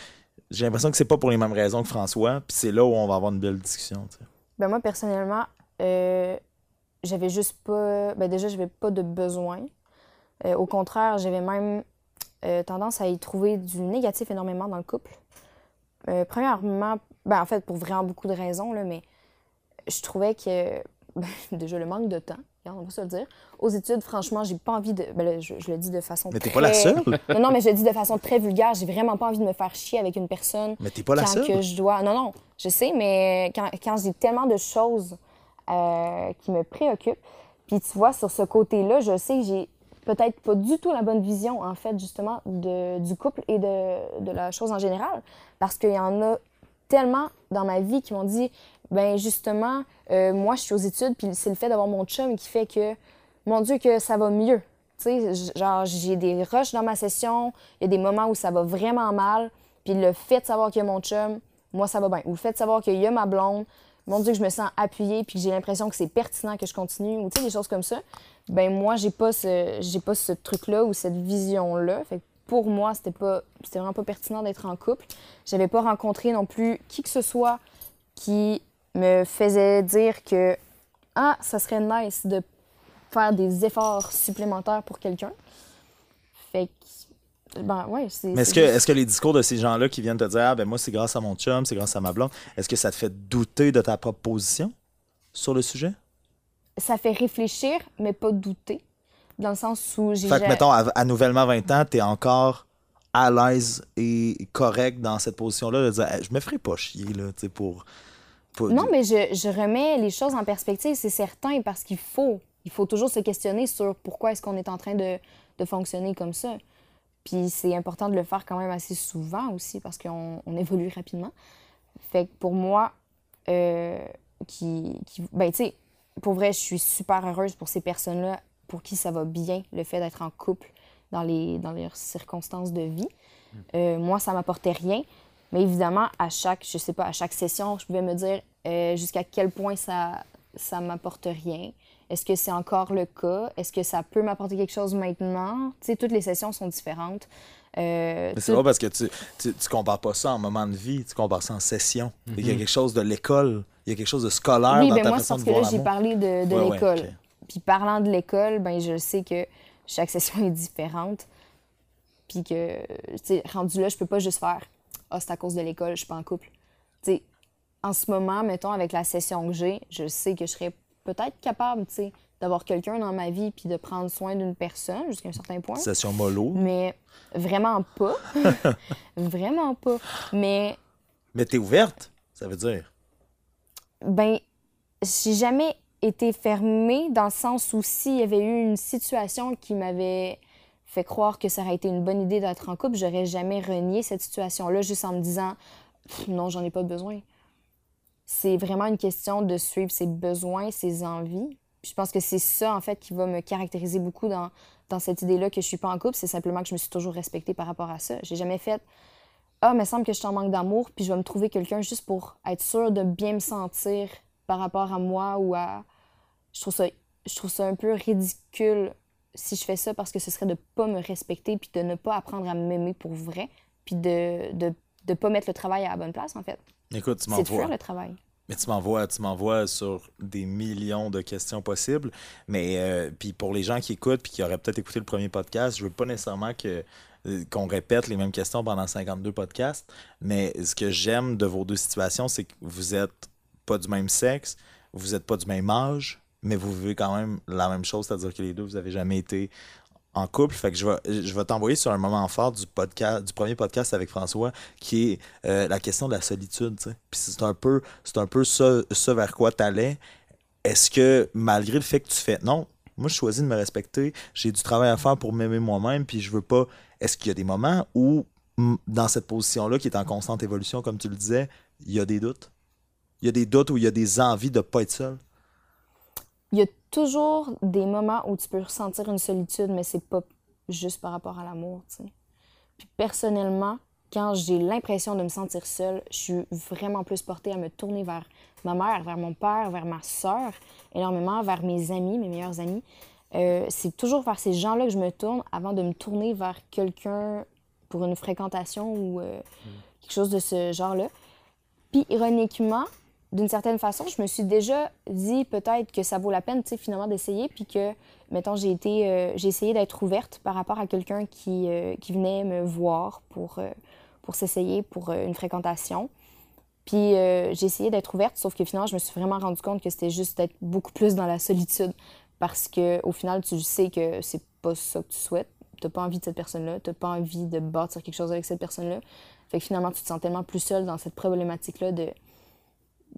j'ai l'impression que c'est pas pour les mêmes raisons que François, puis c'est là où on va avoir une belle discussion. tu sais. Ben moi, personnellement, euh, j'avais juste pas. Ben déjà, j'avais pas de besoin. Euh, au contraire, j'avais même euh, tendance à y trouver du négatif énormément dans le couple. Premièrement, ben en fait, pour vraiment beaucoup de raisons, là, mais je trouvais que. ben, déjà, le manque de temps, on va se le dire. Aux études, franchement, j'ai pas envie de. Ben là, je, je le dis de façon. Mais t'es très... pas la seule. Non, non, mais je le dis de façon très vulgaire. J'ai vraiment pas envie de me faire chier avec une personne Mais t'es pas la quand seule. que je dois. Non, non, je sais, mais quand, quand j'ai tellement de choses euh, qui me préoccupent, puis tu vois, sur ce côté-là, je sais que j'ai peut-être pas du tout la bonne vision, en fait, justement, de, du couple et de, de la chose en général. Parce qu'il y en a tellement dans ma vie qui m'ont dit, ben justement, euh, moi, je suis aux études, puis c'est le fait d'avoir mon chum qui fait que, mon Dieu, que ça va mieux. Tu sais, genre, j'ai des rushs dans ma session, il y a des moments où ça va vraiment mal, puis le fait de savoir qu'il y a mon chum, moi, ça va bien. Ou le fait de savoir qu'il y a ma blonde, mon Dieu, que je me sens appuyée, puis que j'ai l'impression que c'est pertinent que je continue, ou tu sais, des choses comme ça. Ben moi, j'ai pas ce, j'ai pas ce truc-là ou cette vision-là. Fait que pour moi, c'était pas, c'était vraiment pas pertinent d'être en couple. J'avais pas rencontré non plus qui que ce soit qui me faisait dire que ah, ça serait nice de faire des efforts supplémentaires pour quelqu'un. Fait que, ben ouais, c'est. Mais est-ce que, juste- est-ce que les discours de ces gens-là qui viennent te dire, ah, ben moi, c'est grâce à mon chum, c'est grâce à ma blonde, est-ce que ça te fait douter de ta propre position sur le sujet? ça fait réfléchir, mais pas douter. Dans le sens où j'ai. Fait que, mettons, à, à nouvellement 20 ans, t'es encore à l'aise et correct dans cette position-là de dire, Hey, je me ferai pas chier, là, tu sais, pour. Non, mais je, je remets les choses en perspective, c'est certain, parce qu'il faut. Il faut toujours se questionner sur pourquoi est-ce qu'on est en train de, de fonctionner comme ça. Puis c'est important de le faire quand même assez souvent aussi, parce qu'on on évolue rapidement. Fait que pour moi, euh, qui, qui- Ben, tu sais, pour vrai, je suis super heureuse pour ces personnes-là pour qui ça va bien, le fait d'être en couple dans, les, dans leurs circonstances de vie. Euh, moi, ça m'apportait rien. Mais évidemment, à chaque, je sais pas, à chaque session, je pouvais me dire euh, jusqu'à quel point ça, ça m'apporte rien. Est-ce que c'est encore le cas? Est-ce que ça peut m'apporter quelque chose maintenant? Tu sais, toutes les sessions sont différentes. Euh, Mais c'est tout- drôle parce que tu, tu, tu compares pas ça en moment de vie, tu compares ça en session. Il Mhm. y a quelque chose de l'école, il y a quelque chose de scolaire Oui, dans ben ta moi, façon parce de que là, j'ai parlé de, de Ouais, ouais, l'école. ok. Puis parlant de l'école, ben je sais que chaque session est différente. Puis que, tu sais, rendu là, je peux pas juste faire « Ah, c'est à cause de l'école, je suis pas en couple. » Tu sais, en ce moment, mettons, avec la session que j'ai, je sais que je serais peut-être capable, tu sais, d'avoir quelqu'un dans ma vie puis de prendre soin d'une personne jusqu'à un certain point. Session mollo. Mais vraiment pas. vraiment pas. Mais Mais t'es ouverte, ça veut dire. Ben, j'ai jamais été fermée dans le sens où s'il y avait eu une situation qui m'avait fait croire que ça aurait été une bonne idée d'être en couple, j'aurais jamais renié cette situation-là juste en me disant non, j'en ai pas besoin. C'est vraiment une question de suivre ses besoins, ses envies. Je pense que c'est ça, en fait, qui va me caractériser beaucoup dans, dans cette idée-là que je suis pas en couple. C'est simplement que je me suis toujours respectée par rapport à ça. J'ai jamais fait ah, me semble que je suis en manque d'amour, puis je vais me trouver quelqu'un juste pour être sûre de bien me sentir par rapport à moi ou à. Je trouve ça, je trouve ça un peu ridicule si je fais ça parce que ce serait de pas me respecter puis de ne pas apprendre à m'aimer pour vrai puis de, de, de pas mettre le travail à la bonne place, en fait. Écoute, tu C'est de m'envoies. le travail. Mais tu m'envoies, tu m'envoies sur des millions de questions possibles. Mais euh, puis pour les gens qui écoutent puis qui auraient peut-être écouté le premier podcast, je veux pas nécessairement que euh, qu'on répète les mêmes questions pendant 52 podcasts. Mais ce que j'aime de vos deux situations, c'est que vous êtes pas du même sexe, vous êtes pas du même âge, mais vous vivez quand même la même chose, c'est-à-dire que les deux, vous avez jamais été en couple. Fait que je vais, je vais t'envoyer sur un moment fort du podcast, du premier podcast avec François, qui est euh, la question de la solitude. Puis c'est un peu, c'est un peu ça, vers quoi tu allais. Est-ce que malgré le fait que tu fais non, moi je choisis de me respecter, j'ai du travail à faire pour m'aimer moi-même, puis je veux pas. Est-ce qu'il y a des moments où, dans cette position-là, qui est en constante évolution, comme tu le disais, il y a des doutes? Il y a des doutes où il y a des envies de pas être seul? Il y a toujours des moments où tu peux ressentir une solitude, mais c'est pas juste par rapport à l'amour, tu sais. Puis personnellement, quand j'ai l'impression de me sentir seule, je suis vraiment plus portée à me tourner vers ma mère, vers mon père, vers ma soeur, énormément vers mes amis, mes meilleurs amis. Euh, c'est toujours vers ces gens-là que je me tourne avant de me tourner vers quelqu'un pour une fréquentation ou euh, quelque chose de ce genre-là. Puis, ironiquement, d'une certaine façon, je me suis déjà dit peut-être que ça vaut la peine, tu sais, finalement, d'essayer, puis que, mettons, j'ai été, euh, j'ai essayé d'être ouverte par rapport à quelqu'un qui, qui venait me voir pour, pour s'essayer pour une fréquentation. Puis j'ai essayé d'être ouverte, sauf que finalement, je me suis vraiment rendu compte que c'était juste d'être beaucoup plus dans la solitude parce que au final, tu sais que c'est pas ça que tu souhaites. T'as pas envie de cette personne-là, t'as pas envie de bâtir quelque chose avec cette personne-là. Fait que finalement, tu te sens tellement plus seul dans cette problématique-là de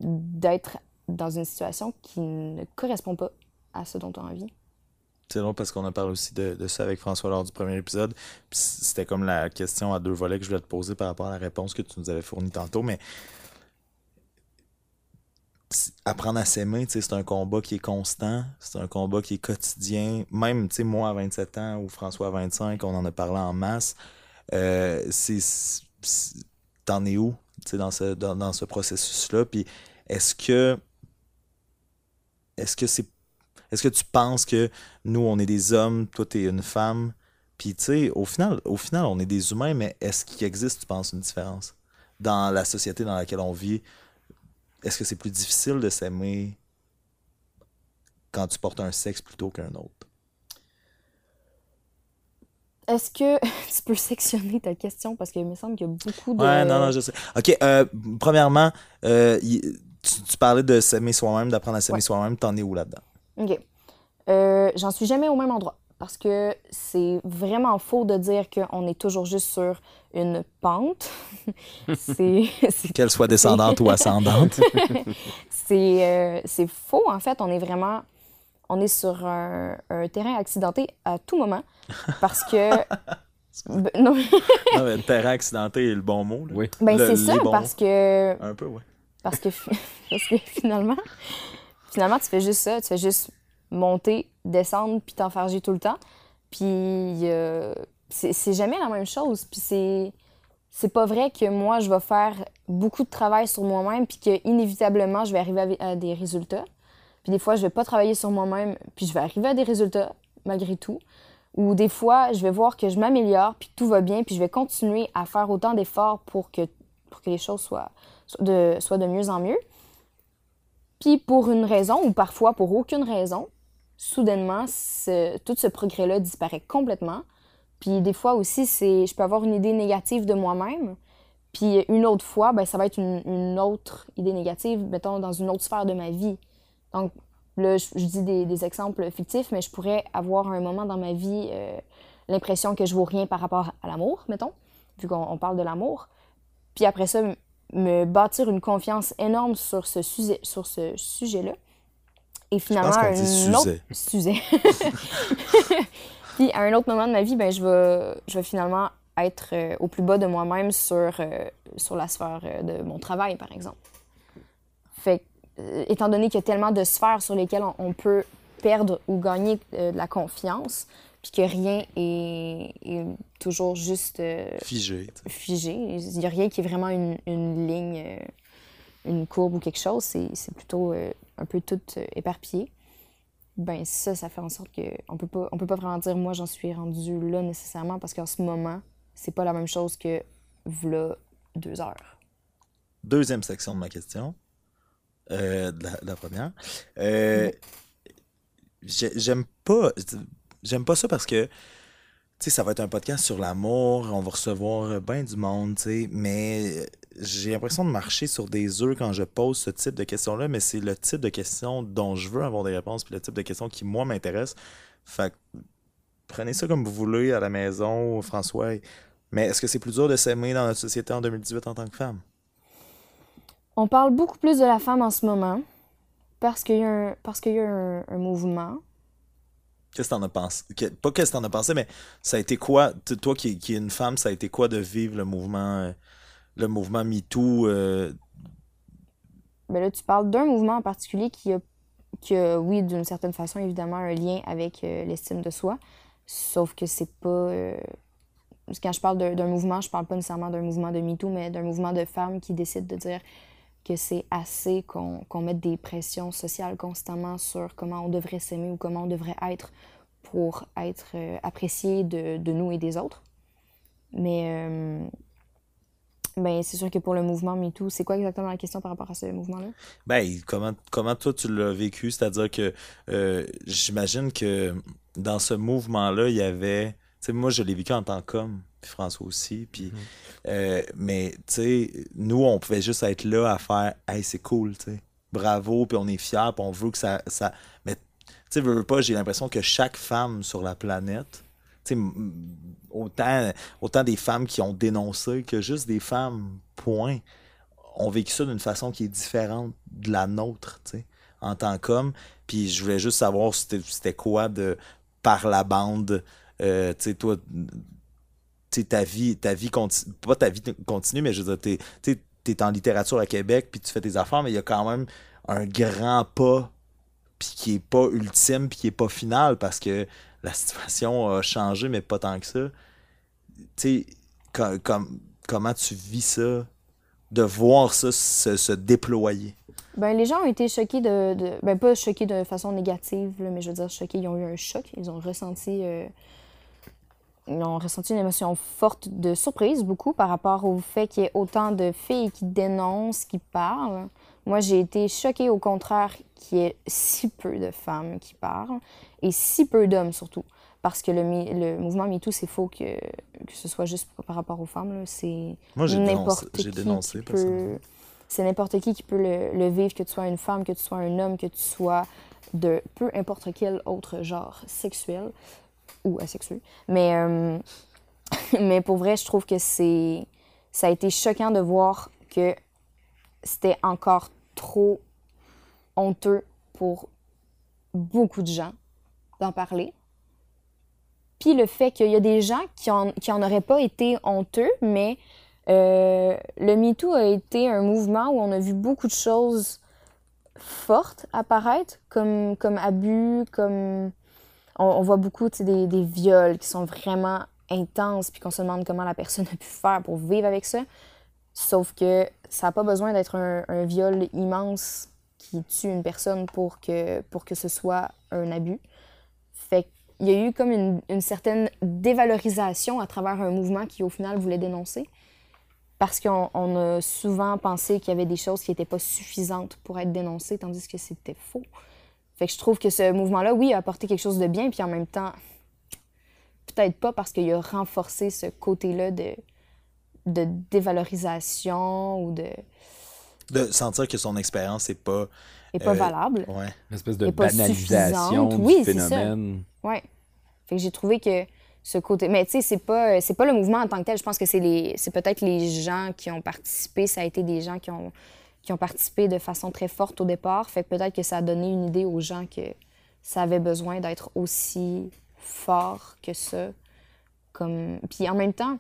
d'être dans une situation qui ne correspond pas à ce dont tu as envie. C'est long parce qu'on a parlé aussi de, ça avec François lors du premier épisode. C'était comme la question à deux volets que je voulais te poser par rapport à la réponse que tu nous avais fournie tantôt. Mais apprendre à s'aimer, c'est un combat qui est constant, c'est un combat qui est quotidien. Même, moi à 27 ans ou François à 25, on en a parlé en masse. Euh, t'en es où dans ce, dans, ce processus-là? Puis est-ce que est-ce que c'est est-ce que tu penses que nous, on est des hommes, toi, tu es une femme? Puis, tu sais, au final, au final, on est des humains, mais est-ce qu'il existe, tu penses, une différence dans la société dans laquelle on vit? est-ce que c'est plus difficile de s'aimer quand tu portes un sexe plutôt qu'un autre? Est-ce que tu peux sectionner ta question? Parce qu'il me semble qu'il y a beaucoup de. Ouais, non, non, je sais. OK, euh, premièrement, euh, tu, parlais de s'aimer soi-même, d'apprendre à s'aimer soi-même. T'en es où là-dedans? OK. Euh, J'en suis jamais au même endroit parce que c'est vraiment faux de dire qu'on est toujours juste sur une pente. c'est, Qu'elle soit descendante ou ascendante. c'est, c'est faux, en fait. On est vraiment... On est sur un, terrain accidenté à tout moment parce que... Ben, non. non, mais terrain accidenté est le bon mot. Oui. Ben, c'est ça, parce que... Un peu, oui. Parce que, finalement, finalement, tu fais juste ça. Tu fais juste monter, descendre, puis t'enfarger tout le temps. Puis euh, c'est jamais la même chose. Puis c'est c'est pas vrai que moi, je vais faire beaucoup de travail sur moi-même, puis que inévitablement, je vais arriver à, des résultats. Puis des fois, je vais pas travailler sur moi-même, puis je vais arriver à des résultats malgré tout. Ou des fois, je vais voir que je m'améliore, puis tout va bien, puis je vais continuer à faire autant d'efforts pour que, pour que les choses soient, de, soient de mieux en mieux. Puis pour une raison, ou parfois pour aucune raison, soudainement, tout ce progrès-là disparaît complètement. Puis des fois aussi, c'est, je peux avoir une idée négative de moi-même. Puis une autre fois, ben, ça va être une, autre idée négative, mettons, dans une autre sphère de ma vie. Donc là, je, dis des, exemples fictifs, mais je pourrais avoir un moment dans ma vie euh, l'impression que je vaux rien par rapport à l'amour, mettons, vu qu'on parle de l'amour. Puis après ça, me bâtir une confiance énorme sur ce sujet, sur ce sujet-là. Et finalement, un autre sujet. Puis à un autre moment de ma vie, ben, je, vais, je vais finalement être euh, au plus bas de moi-même sur, euh, sur la sphère euh, de mon travail, par exemple. Fait étant donné qu'il y a tellement de sphères sur lesquelles on, peut perdre ou gagner de la confiance, puis que rien est, toujours juste figé. Figé. Il n'y a rien qui est vraiment une, une ligne, une courbe ou quelque chose. C'est plutôt un peu tout euh, éparpillé, ben ça, ça fait en sorte qu'on peut pas, on peut pas vraiment dire moi j'en suis rendu là nécessairement parce qu'en ce moment, c'est pas la même chose que v'là deux heures. Deuxième section de ma question, euh, la, première. Euh, j'aime pas, j'aime pas ça parce que tu sais, ça va être un podcast sur l'amour, on va recevoir bien du monde, tu sais, mais j'ai l'impression de marcher sur des œufs quand je pose ce type de questions-là, mais c'est le type de questions dont je veux avoir des réponses, puis le type de questions qui, moi, m'intéresse. Fait prenez ça comme vous voulez à la maison, François. Mais est-ce que c'est plus dur de s'aimer dans notre société en 2018 en tant que femme? On parle beaucoup plus de la femme en ce moment parce qu'il y a un, parce qu'il y a un, mouvement. Qu'est-ce que t'en as pensé? Pas qu'est-ce que t'en as pensé, mais ça a été quoi? Toi qui, es une femme, ça a été quoi de vivre le mouvement euh, le mouvement MeToo. Euh... Ben là, tu parles d'un mouvement en particulier qui a, qui oui, d'une certaine façon, évidemment, un lien avec euh, l'estime de soi. Sauf que c'est pas. Quand je parle d'un mouvement, je parle pas nécessairement d'un mouvement de MeToo, mais d'un mouvement de femmes qui décident de dire que c'est assez qu'on mette des pressions sociales constamment sur comment on devrait s'aimer ou comment on devrait être pour être euh, apprécié de, de, nous et des autres. Mais euh, ben, c'est sûr que pour le mouvement MeToo, c'est quoi exactement la question par rapport à ce mouvement-là? Ben, comment, comment toi tu l'as vécu? C'est-à-dire que euh, j'imagine que dans ce mouvement-là, il y avait. Sais, moi, je l'ai vécu en tant qu'homme, puis François aussi. Puis, mm-hmm. euh, mais, tu sais, nous, on pouvait juste être là à faire Hey, c'est cool, tu sais. Bravo, puis on est fiers, puis on veut que ça. ça... Mais, tu sais, veux pas, j'ai l'impression que chaque femme sur la planète, tu sais, autant, autant des femmes qui ont dénoncé que juste des femmes, point, ont vécu ça d'une façon qui est différente de la nôtre, tu sais, en tant qu'homme. Puis je voulais juste savoir c'était quoi de par la bande, euh, tu sais, toi, ta vie, ta vie continue, pas ta vie continue, mais je veux dire, tu es, en littérature à Québec, puis tu fais tes affaires, mais il y a quand même un grand pas, puis qui est pas ultime, puis qui est pas final, parce que la situation a changé, mais pas tant que ça. Tu sais, comment tu vis ça, de voir ça se, déployer? Ben, les gens ont été choqués de, Ben, pas choqués de façon négative, mais je veux dire, choqués, ils ont eu un choc. Ils ont ressenti. Euh, ils ont ressenti une émotion forte de surprise, beaucoup, par rapport au fait qu'il y ait autant de filles qui dénoncent, qui parlent. Moi, j'ai été choquée, au contraire, qu'il y ait si peu de femmes qui parlent et si peu d'hommes, surtout. Parce que le, le mouvement MeToo, c'est faux que, que ce soit juste par rapport aux femmes. C'est n'importe qui dénoncé, peut... C'est n'importe qui qui peut le, vivre, que tu sois une femme, que tu sois un homme, que tu sois de peu importe quel autre genre sexuel ou asexuel. Mais, euh, mais pour vrai, je trouve que c'est ça a été choquant de voir que c'était encore trop honteux pour beaucoup de gens d'en parler. Puis le fait qu'il y a des gens qui en, qui en auraient pas été honteux, mais euh, le MeToo a été un mouvement où on a vu beaucoup de choses fortes apparaître, comme, comme abus, comme... On, voit beaucoup des, viols qui sont vraiment intenses, puis qu'on se demande comment la personne a pu faire pour vivre avec ça. Sauf que ça n'a pas besoin d'être un, viol immense qui tue une personne pour que, pour que ce soit un abus. Fait qu'il y a eu comme une, une, certaine dévalorisation à travers un mouvement qui, au final, voulait dénoncer. Parce qu'on a souvent pensé qu'il y avait des choses qui n'étaient pas suffisantes pour être dénoncées, tandis que c'était faux. Fait que je trouve que ce mouvement-là, oui, a apporté quelque chose de bien, puis en même temps, peut-être pas parce qu'il a renforcé ce côté-là de, de dévalorisation ou de. De sentir que son expérience n'est pas. Est pas euh, valable. Ouais. Une espèce de banalisation du oui, phénomène. Oui. Fait que j'ai trouvé que ce côté. Mais tu sais, c'est pas, c'est pas le mouvement en tant que tel. Je pense que c'est, les, c'est peut-être les gens qui ont participé. Ça a été des gens qui ont, ont participé de façon très forte au départ. Fait que peut-être que ça a donné une idée aux gens que ça avait besoin d'être aussi fort que ça. Comme... Puis en même temps,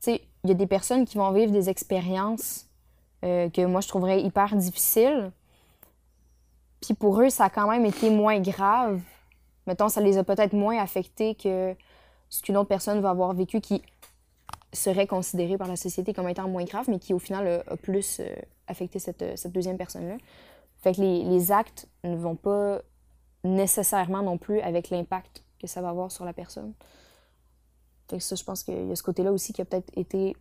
tu sais, il y a des personnes qui vont vivre des expériences euh, que moi je trouverais hyper difficiles. Puis pour eux, ça a quand même été moins grave. Mettons, ça les a peut-être moins affectés que ce qu'une autre personne va avoir vécu qui serait considéré par la société comme étant moins grave, mais qui au final a, plus euh, affecté cette, cette deuxième personne-là. Fait que les, actes ne vont pas nécessairement non plus avec l'impact que ça va avoir sur la personne. Fait que ça, je pense qu'il y a ce côté-là aussi qui a peut-être été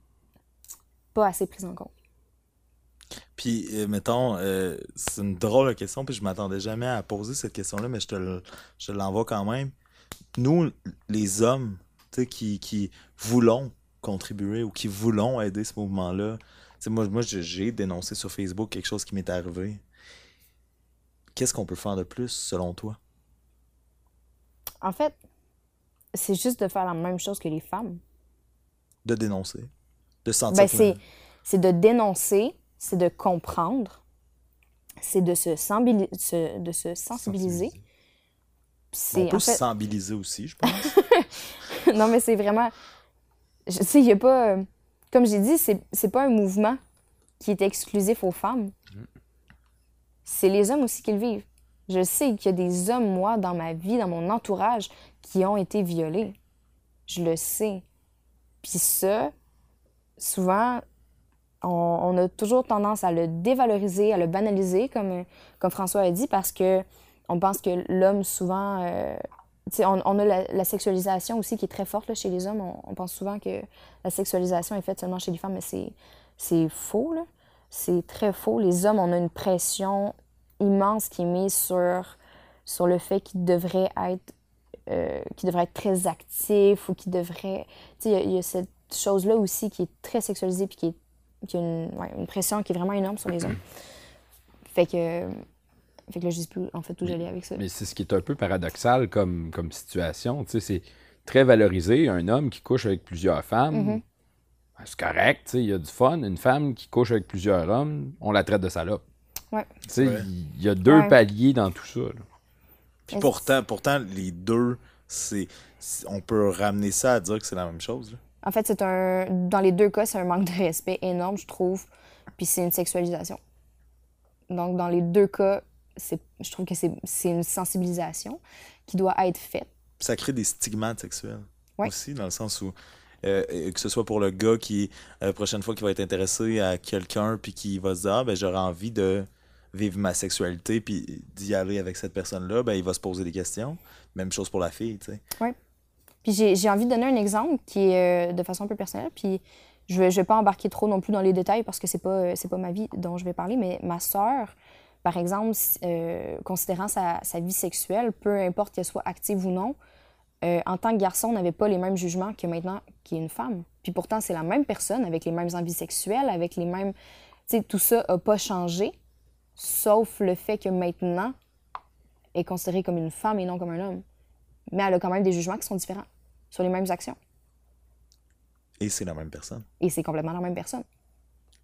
pas assez pris en compte. Puis, euh, mettons, euh, c'est une drôle de question, puis je m'attendais jamais à poser cette question-là, mais je te l'envoie quand même. Nous, les hommes, qui, qui voulons contribuer ou qui voulons aider ce mouvement-là, moi, moi j'ai dénoncé sur Facebook quelque chose qui m'est arrivé. Qu'est-ce qu'on peut faire de plus, selon toi? En fait, c'est juste de faire la même chose que les femmes. De dénoncer. De sentir. Ben, c'est, de dénoncer, c'est de comprendre, c'est de se, de se sensibiliser. C'est, On peut se sensibiliser aussi, je pense. non, mais c'est vraiment. Je sais, il n'y a pas. Comme j'ai dit, c'est, pas un mouvement qui est exclusif aux femmes. Mm. C'est les hommes aussi qui le vivent. Je sais qu'il y a des hommes, moi, dans ma vie, dans mon entourage, qui ont été violés. Je le sais. Puis ça, souvent, on, a toujours tendance à le dévaloriser, à le banaliser, comme, comme François a dit, parce que on pense que l'homme, souvent, euh, on, a la, sexualisation aussi qui est très forte là, chez les hommes. On, pense souvent que la sexualisation est faite seulement chez les femmes, mais c'est faux. C'est très faux. Les hommes, on a une pression immense qui est mise sur, sur le fait qu'ils devraient être euh, être très actifs ou qui devrait... Tu sais, il y, a cette chose-là aussi qui est très sexualisée puis qui, est, qui a une, une, pression qui est vraiment énorme sur les hommes. Fait que... Fait que là, je dis plus en fait où j'allais avec ça. Mais c'est ce qui est un peu paradoxal comme, comme situation. Tu sais, c'est très valorisé, un homme qui couche avec plusieurs femmes. Mm-hmm. Ben, c'est correct, tu sais, il y a du fun. Une femme qui couche avec plusieurs hommes, on la traite de salope. Ouais. Tu sais, il y a deux paliers dans tout ça. Là. Puis pourtant, pourtant, les deux, c'est, on peut ramener ça à dire que c'est la même chose. En fait, c'est un. Dans les deux cas, c'est un manque de respect énorme, je trouve. Puis c'est une sexualisation. Donc, dans les deux cas, je trouve que c'est, une sensibilisation qui doit être faite. Ça crée des stigmates sexuels aussi, dans le sens où. Euh, que ce soit pour le gars qui, la euh, prochaine fois, qui va être intéressé à quelqu'un, puis qui va se dire Ah, ben, j'aurais envie de vivre ma sexualité puis d'y aller avec cette personne-là, ben, il va se poser des questions. Même chose pour la fille, tu sais. Oui. Puis j'ai envie de donner un exemple qui est euh, de façon un peu personnelle. Puis je vais, je vais pas embarquer trop non plus dans les détails parce que c'est pas, euh, pas ma vie dont je vais parler, mais ma sœur, par exemple, euh, considérant sa, sa, vie sexuelle, peu importe qu'elle soit active ou non, en tant que garçon, n'avait pas les mêmes jugements que maintenant qui est une femme. Puis pourtant, c'est la même personne avec les mêmes envies sexuelles, avec les mêmes. Tu sais, tout ça n'a pas changé sauf le fait que maintenant, elle est considérée comme une femme et non comme un homme. Mais elle a quand même des jugements qui sont différents sur les mêmes actions. Et c'est la même personne. Et c'est complètement la même personne.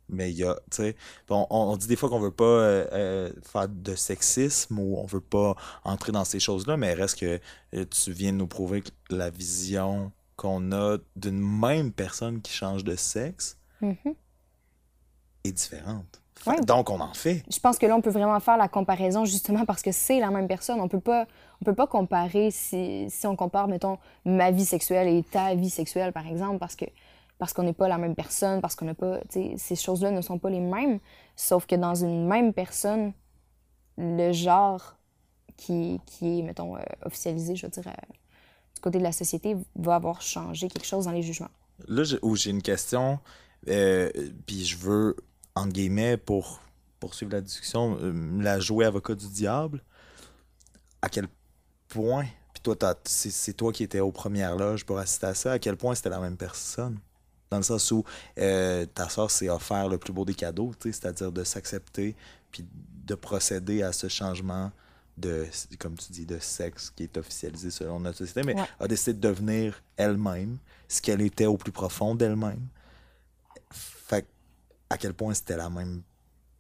Mais il y a, tu sais, on, dit des fois qu'on veut pas euh, euh, faire de sexisme ou on veut pas entrer dans ces choses-là, mais reste que euh, tu viens de nous prouver que la vision qu'on a d'une même personne qui change de sexe mm-hmm. est différente. Donc, on en fait. Je pense que là, on peut vraiment faire la comparaison justement parce que c'est la même personne. On peut pas, on peut pas comparer si, si, on compare, mettons, ma vie sexuelle et ta vie sexuelle, par exemple, parce que parce qu'on n'est pas la même personne, parce qu'on n'a pas, ces choses-là ne sont pas les mêmes. Sauf que dans une même personne, le genre qui, qui est, mettons, euh, officialisé, je veux dire, euh, du côté de la société, va avoir changé quelque chose dans les jugements. Là où j'ai une question, euh, puis je veux entre guillemets, pour poursuivre la discussion, euh, la jouer avocat du diable, à quel point, puis toi, c'est toi qui étais aux premières loges pour assister à ça, à quel point c'était la même personne? Dans le sens où euh, ta soeur s'est offert le plus beau des cadeaux, c'est-à-dire de s'accepter, puis de procéder à ce changement de, comme tu dis, de sexe qui est officialisé selon notre société, mais a décidé de devenir elle-même, ce qu'elle était au plus profond d'elle-même. Fait à quel point c'était la même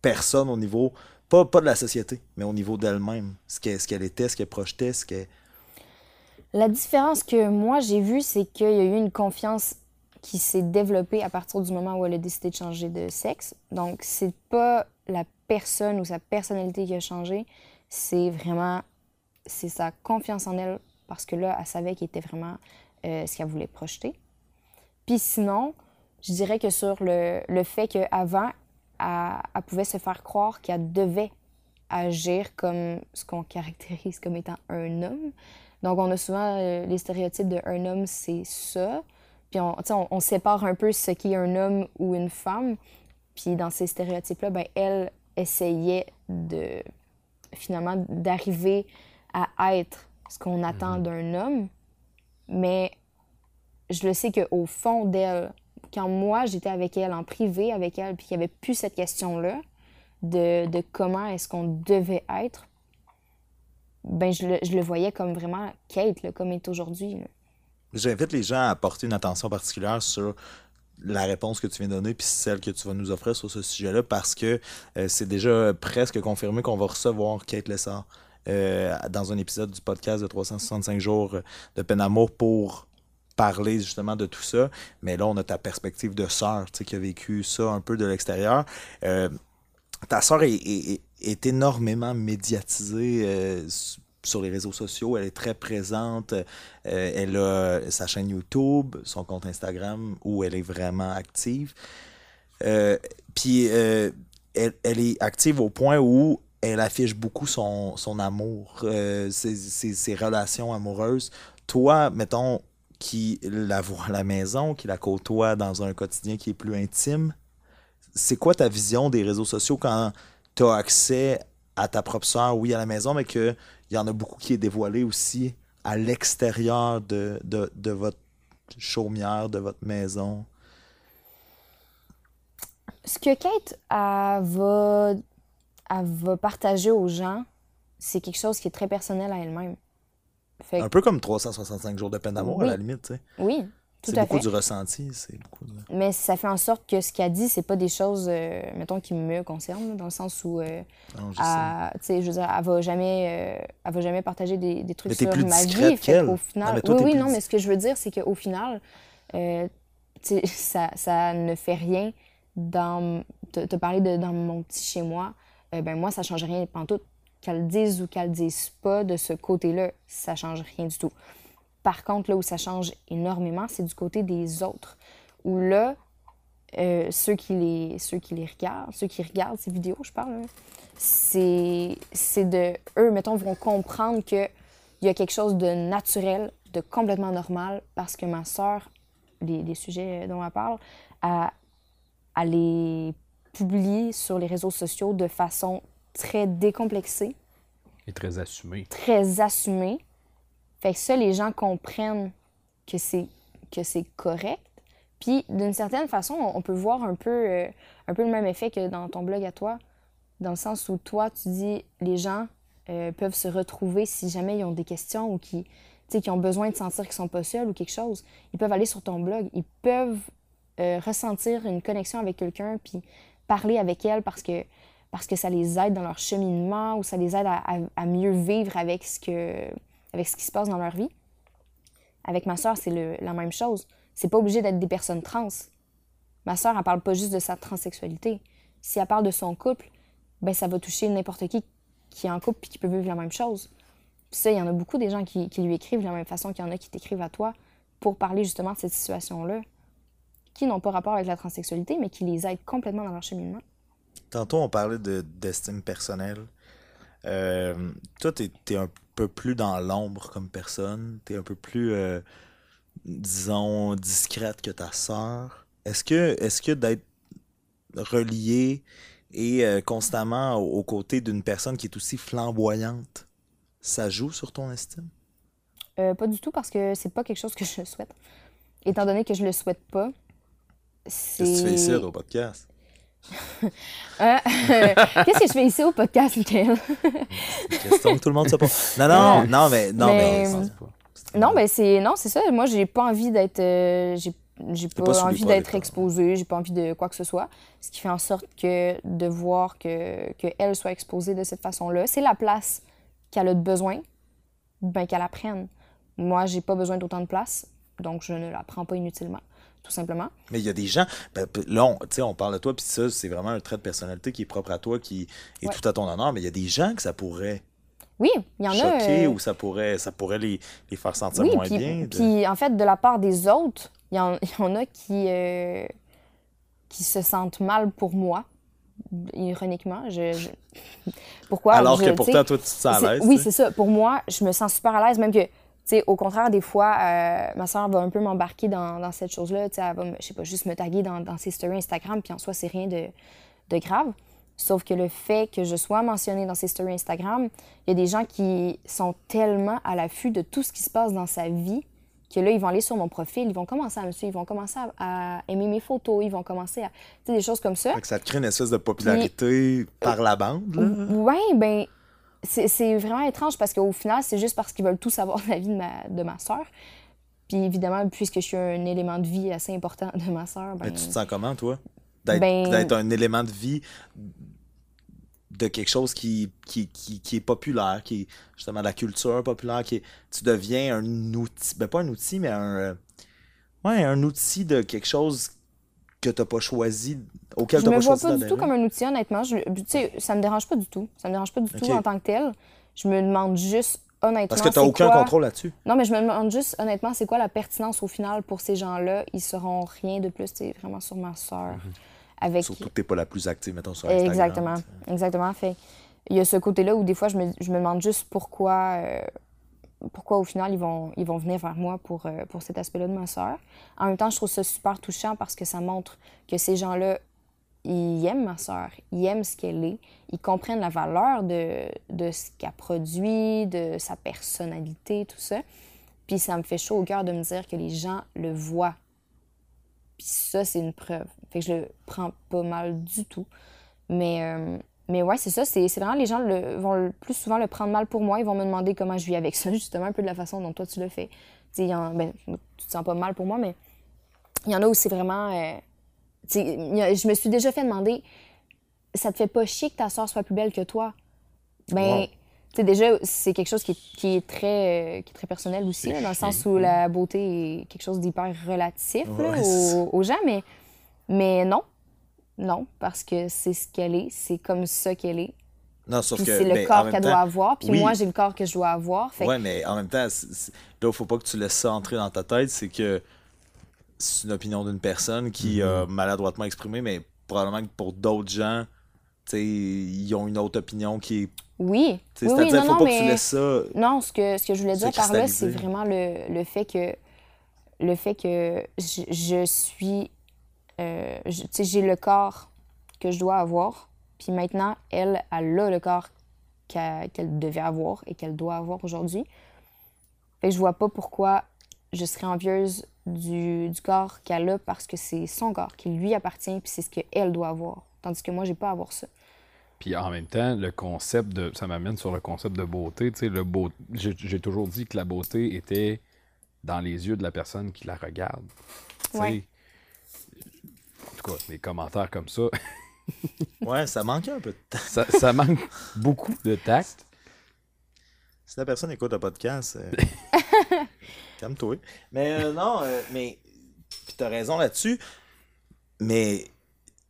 personne au niveau, pas, pas de la société, mais au niveau d'elle-même. Ce qu'elle ce qu'elle était, ce qu'elle projetait, ce qu'elle. La différence que moi j'ai vue, c'est qu'il y a eu une confiance qui s'est développée à partir du moment où elle a décidé de changer de sexe. Donc, c'est pas la personne ou sa personnalité qui a changé, c'est vraiment c'est sa confiance en elle parce que là, elle savait qu'elle était vraiment euh, ce qu'elle voulait projeter. Puis sinon, je dirais que sur le, le fait qu'avant, elle, elle, pouvait se faire croire qu'elle devait agir comme ce qu'on caractérise comme étant un homme. Donc, on a souvent euh, les stéréotypes de un homme, c'est ça. Puis, on, on, on, sépare un peu ce qui est un homme ou une femme. Puis, dans ces stéréotypes-là, ben, elle essayait de, finalement, d'arriver à être ce qu'on attend mhm. d'un homme. Mais je le sais qu'au fond d'elle, quand moi, j'étais avec elle, en privé avec elle, puis qu'il n'y avait plus cette question-là de, de comment est-ce qu'on devait être, ben je le, je le, voyais comme vraiment Kate, là, comme est aujourd'hui. J'invite les gens à porter une attention particulière sur la réponse que tu viens de donner puis celle que tu vas nous offrir sur ce sujet-là parce que euh, c'est déjà presque confirmé qu'on va recevoir Kate Lessard euh, dans un épisode du podcast de 365 jours de peine pour parler justement de tout ça. Mais là, on a ta perspective de sœur, qui a vécu ça un peu de l'extérieur. Euh, ta sœur est, énormément médiatisée, sur les réseaux sociaux, elle est très présente. Euh, elle a sa chaîne YouTube, son compte Instagram où elle est vraiment active. Euh, puis euh, elle, est active au point où elle affiche beaucoup son, amour, ses, relations amoureuses. Toi, mettons, qui la voit à la maison, qui la côtoie dans un quotidien qui est plus intime, c'est quoi ta vision des réseaux sociaux quand tu as accès à ta propre soeur, oui, à la maison, mais qu'il y en a beaucoup qui est dévoilé aussi à l'extérieur de, de, de votre chaumière, de votre maison? Ce que Kate elle va, elle va partager aux gens, c'est quelque chose qui est très personnel à elle-même. Que, Un peu comme 365 jours de peine d'amour, Oui. à la limite, tu sais. oui, C'est beaucoup fait. du ressenti, c'est beaucoup de... Mais ça fait en sorte que ce qu'elle dit, c'est pas des choses, euh, mettons, qui me concernent, dans le sens où, euh, Non, je sais. elle- sais, je veux dire, elle va jamais, euh, elle va jamais partager des, des trucs Mais sur plus ma vie. Fait qu'au final, Non, mais toi, oui, oui, plus non, mais ce que je veux dire, c'est qu'au final, ça, ça ne fait rien dans te, te parler de dans mon petit chez moi. Ben moi, ça change rien pantoute. Qu'elle le dise ou qu'elle le dise pas de ce côté-là, ça change rien du tout. Par contre, là où ça change énormément, c'est du côté des autres. Où là, euh, ceux, qui les, ceux qui les regardent, ceux qui regardent ces vidéos, je parle, c'est c'est de. Eux, mettons, vont comprendre qu'il y a quelque chose de naturel, de complètement normal, parce que ma sœur, les, les sujets dont elle parle, elle, elle les publie sur les réseaux sociaux de façon très décomplexée Et très assumé. très assumé. Fait que ça, les gens comprennent que c'est que c'est correct. Puis, d'une certaine façon, on peut voir un peu, euh, un peu le même effet que dans ton blog à toi, dans le sens où toi, tu dis les gens euh, peuvent se retrouver si jamais ils ont des questions ou qui, qui ont besoin de sentir qu'ils sont pas seuls ou quelque chose. Ils peuvent aller sur ton blog, ils peuvent euh, ressentir une connexion avec quelqu'un puis parler avec elle parce que parce que ça les aide dans leur cheminement ou ça les aide à mieux vivre avec ce, que, avec ce qui se passe dans leur vie. Avec ma soeur, c'est la même chose. C'est pas obligé d'être des personnes trans. Ma soeur, elle parle pas juste de sa transsexualité. Si elle parle de son couple, ben ça va toucher n'importe qui qui est en couple et qui peut vivre la même chose. Puis ça, il y en a beaucoup des gens qui, qui lui écrivent de la même façon qu'il y en a qui t'écrivent à toi pour parler justement de cette situation-là, qui n'ont pas rapport avec la transsexualité, mais qui les aident complètement dans leur cheminement. Tantôt, on parlait de- d'estime personnelle. Euh, toi, t'es es un peu plus dans l'ombre comme personne. T'es un peu plus, euh, disons, discrète que ta sœur. Est-ce que, est-ce que d'être relié et euh, constamment aux, aux côtés d'une personne qui est aussi flamboyante, ça joue sur ton estime? Euh, pas du tout parce que c'est pas quelque chose que je souhaite. Étant donné que je le souhaite pas, c'est. Qu'est-ce que tu fais ici au podcast? Euh, Qu'est-ce que je fais ici au podcast, Michael? Question que tout le monde se pose. Non, non, non, mais, non, mais, Mais- pas. Non, ben c'est non, c'est ça. Moi, j'ai pas envie d'être, euh, j'ai, j'ai pas, pas envie d'être exposée. J'ai pas envie de quoi que ce soit. Ce qui fait en sorte que de voir que que elle soit exposée de cette façon-là, c'est la place qu'elle a besoin, ben qu'elle la prenne. Moi, j'ai pas besoin d'autant de place, donc je ne la prends pas inutilement, tout simplement. Mais il y a des gens, ben, là, on, tu sais, on parle de toi, puis ça, c'est vraiment un trait de personnalité qui est propre à toi, qui est Ouais. tout à ton honneur, mais il y a des gens que ça pourrait Oui, il y en a. choquer euh, ou ça pourrait, ça pourrait les, les faire sentir Oui, moins puis, bien. de- puis en fait, de la part des autres, il y, y en a qui, euh, qui se sentent mal pour moi, ironiquement. Je, je- Pourquoi? Alors Je- que pourtant, toi, tu te sens à l'aise. Oui, c'est ça. Pour moi, je me sens super à l'aise, même que, tu sais, au contraire, des fois, euh, ma soeur va un peu m'embarquer dans, dans cette chose-là. Elle va, je sais pas, juste me taguer dans, dans ses stories Instagram, puis en soi, c'est rien de, de grave. Sauf que le fait que je sois mentionnée dans ses stories Instagram, il y a des gens qui sont tellement à l'affût de tout ce qui se passe dans sa vie que là, ils vont aller sur mon profil, ils vont commencer à me suivre, ils vont commencer à, à aimer mes photos, ils vont commencer à. Tu sais, des choses comme ça. Fait que ça te crée une espèce de popularité par la bande. Là. Ouais, ben, c'est vraiment étrange parce qu'au final, c'est juste parce qu'ils veulent tout savoir de la vie de ma, de ma soeur. Puis évidemment, puisque je suis un élément de vie assez important de ma soeur, ben, Mais tu te sens comment, toi? D'être Ben- d'être un élément de vie de quelque chose qui, qui, qui, qui est populaire, qui est justement la culture populaire, qui est- tu deviens un outil, ben pas un outil, mais un, euh, ouais, un outil de quelque chose que t'as pas choisi, auquel je t'as me pas vois choisi pas du tout comme un outil, honnêtement. Je, ça me dérange pas du tout. Ça me dérange pas du tout Ok. en tant que tel. Je me demande juste honnêtement. Parce que tu n'as c'est aucun quoi- contrôle là-dessus. Non, mais je me demande juste, honnêtement, c'est quoi la pertinence au final pour ces gens-là? Ils seront rien de plus, c'est vraiment sur ma soeur. Avec... Surtout que tu n'es pas la plus active, mettons, sur Instagram. Exactement. Exactement. Fait, il y a ce côté-là où des fois, je me, je me demande juste pourquoi, euh, pourquoi au final, ils vont, ils vont venir vers moi pour, euh, pour cet aspect-là de ma soeur. En même temps, je trouve ça super touchant parce que ça montre que ces gens-là, ils aiment ma soeur, ils aiment ce qu'elle est, ils comprennent la valeur de, de ce qu'elle produit, de sa personnalité, tout ça. Puis ça me fait chaud au cœur de me dire que les gens le voient. Puis ça, c'est une preuve. Fait que je le prends pas mal du tout. Mais, euh, mais ouais, c'est ça. C'est vraiment les gens le, vont le plus souvent le prendre mal pour moi. Ils vont me demander comment je vis avec ça, justement, un peu de la façon dont toi tu le fais. Tu ben, tu te sens pas mal pour moi, mais il y en a où c'est vraiment. euh, a- je me suis déjà fait demander ça te fait pas chier que ta soeur soit plus belle que toi? Ben. Wow. Tu sais, déjà, c'est quelque chose qui est, qui est très, euh, qui est très personnel aussi, là, dans le sens où la beauté est quelque chose d'hyper relatif Ouais, aux gens, mais, mais non. Non, parce que c'est ce qu'elle est, c'est comme ça qu'elle est. Non, sauf Puis que. c'est le corps qu'elle temps- doit avoir, puis oui. moi, j'ai le corps que je dois avoir. Fait que- Ouais, mais en même temps, c'est- c'est- là, il faut pas que tu laisses ça entrer dans ta tête. C'est que c'est une opinion d'une personne qui a maladroitement exprimée, mais probablement que pour d'autres gens, tu sais, ils ont une autre opinion qui est. Oui, C'est-à-dire, non, faut non, pas mais... que tu laisses ça. Non, ce que, ce que je voulais dire par là, c'est vraiment le, le fait que le fait que je, je suis euh, j'ai le corps que je dois avoir, puis maintenant elle elle a le corps qu'elle devait avoir et qu'elle doit avoir aujourd'hui. Fait que je vois pas pourquoi je serais envieuse du, du corps qu'elle a parce que c'est son corps qui lui appartient puis c'est ce qu'elle doit avoir. Tandis que moi, j'ai pas à avoir ça. Puis en même temps, le concept de. Ça m'amène sur le concept de beauté. Tu sais, le beau. J'ai toujours dit que la beauté était dans les yeux de la personne qui la regarde. Ouais. En tout cas, des commentaires comme ça, Ouais, ça manquait un peu de temps. ça, ça manque beaucoup de tact. Si la personne écoute le podcast, euh, calme-toi. Mais euh, non, euh, mais. Puis t'as raison là-dessus. Mais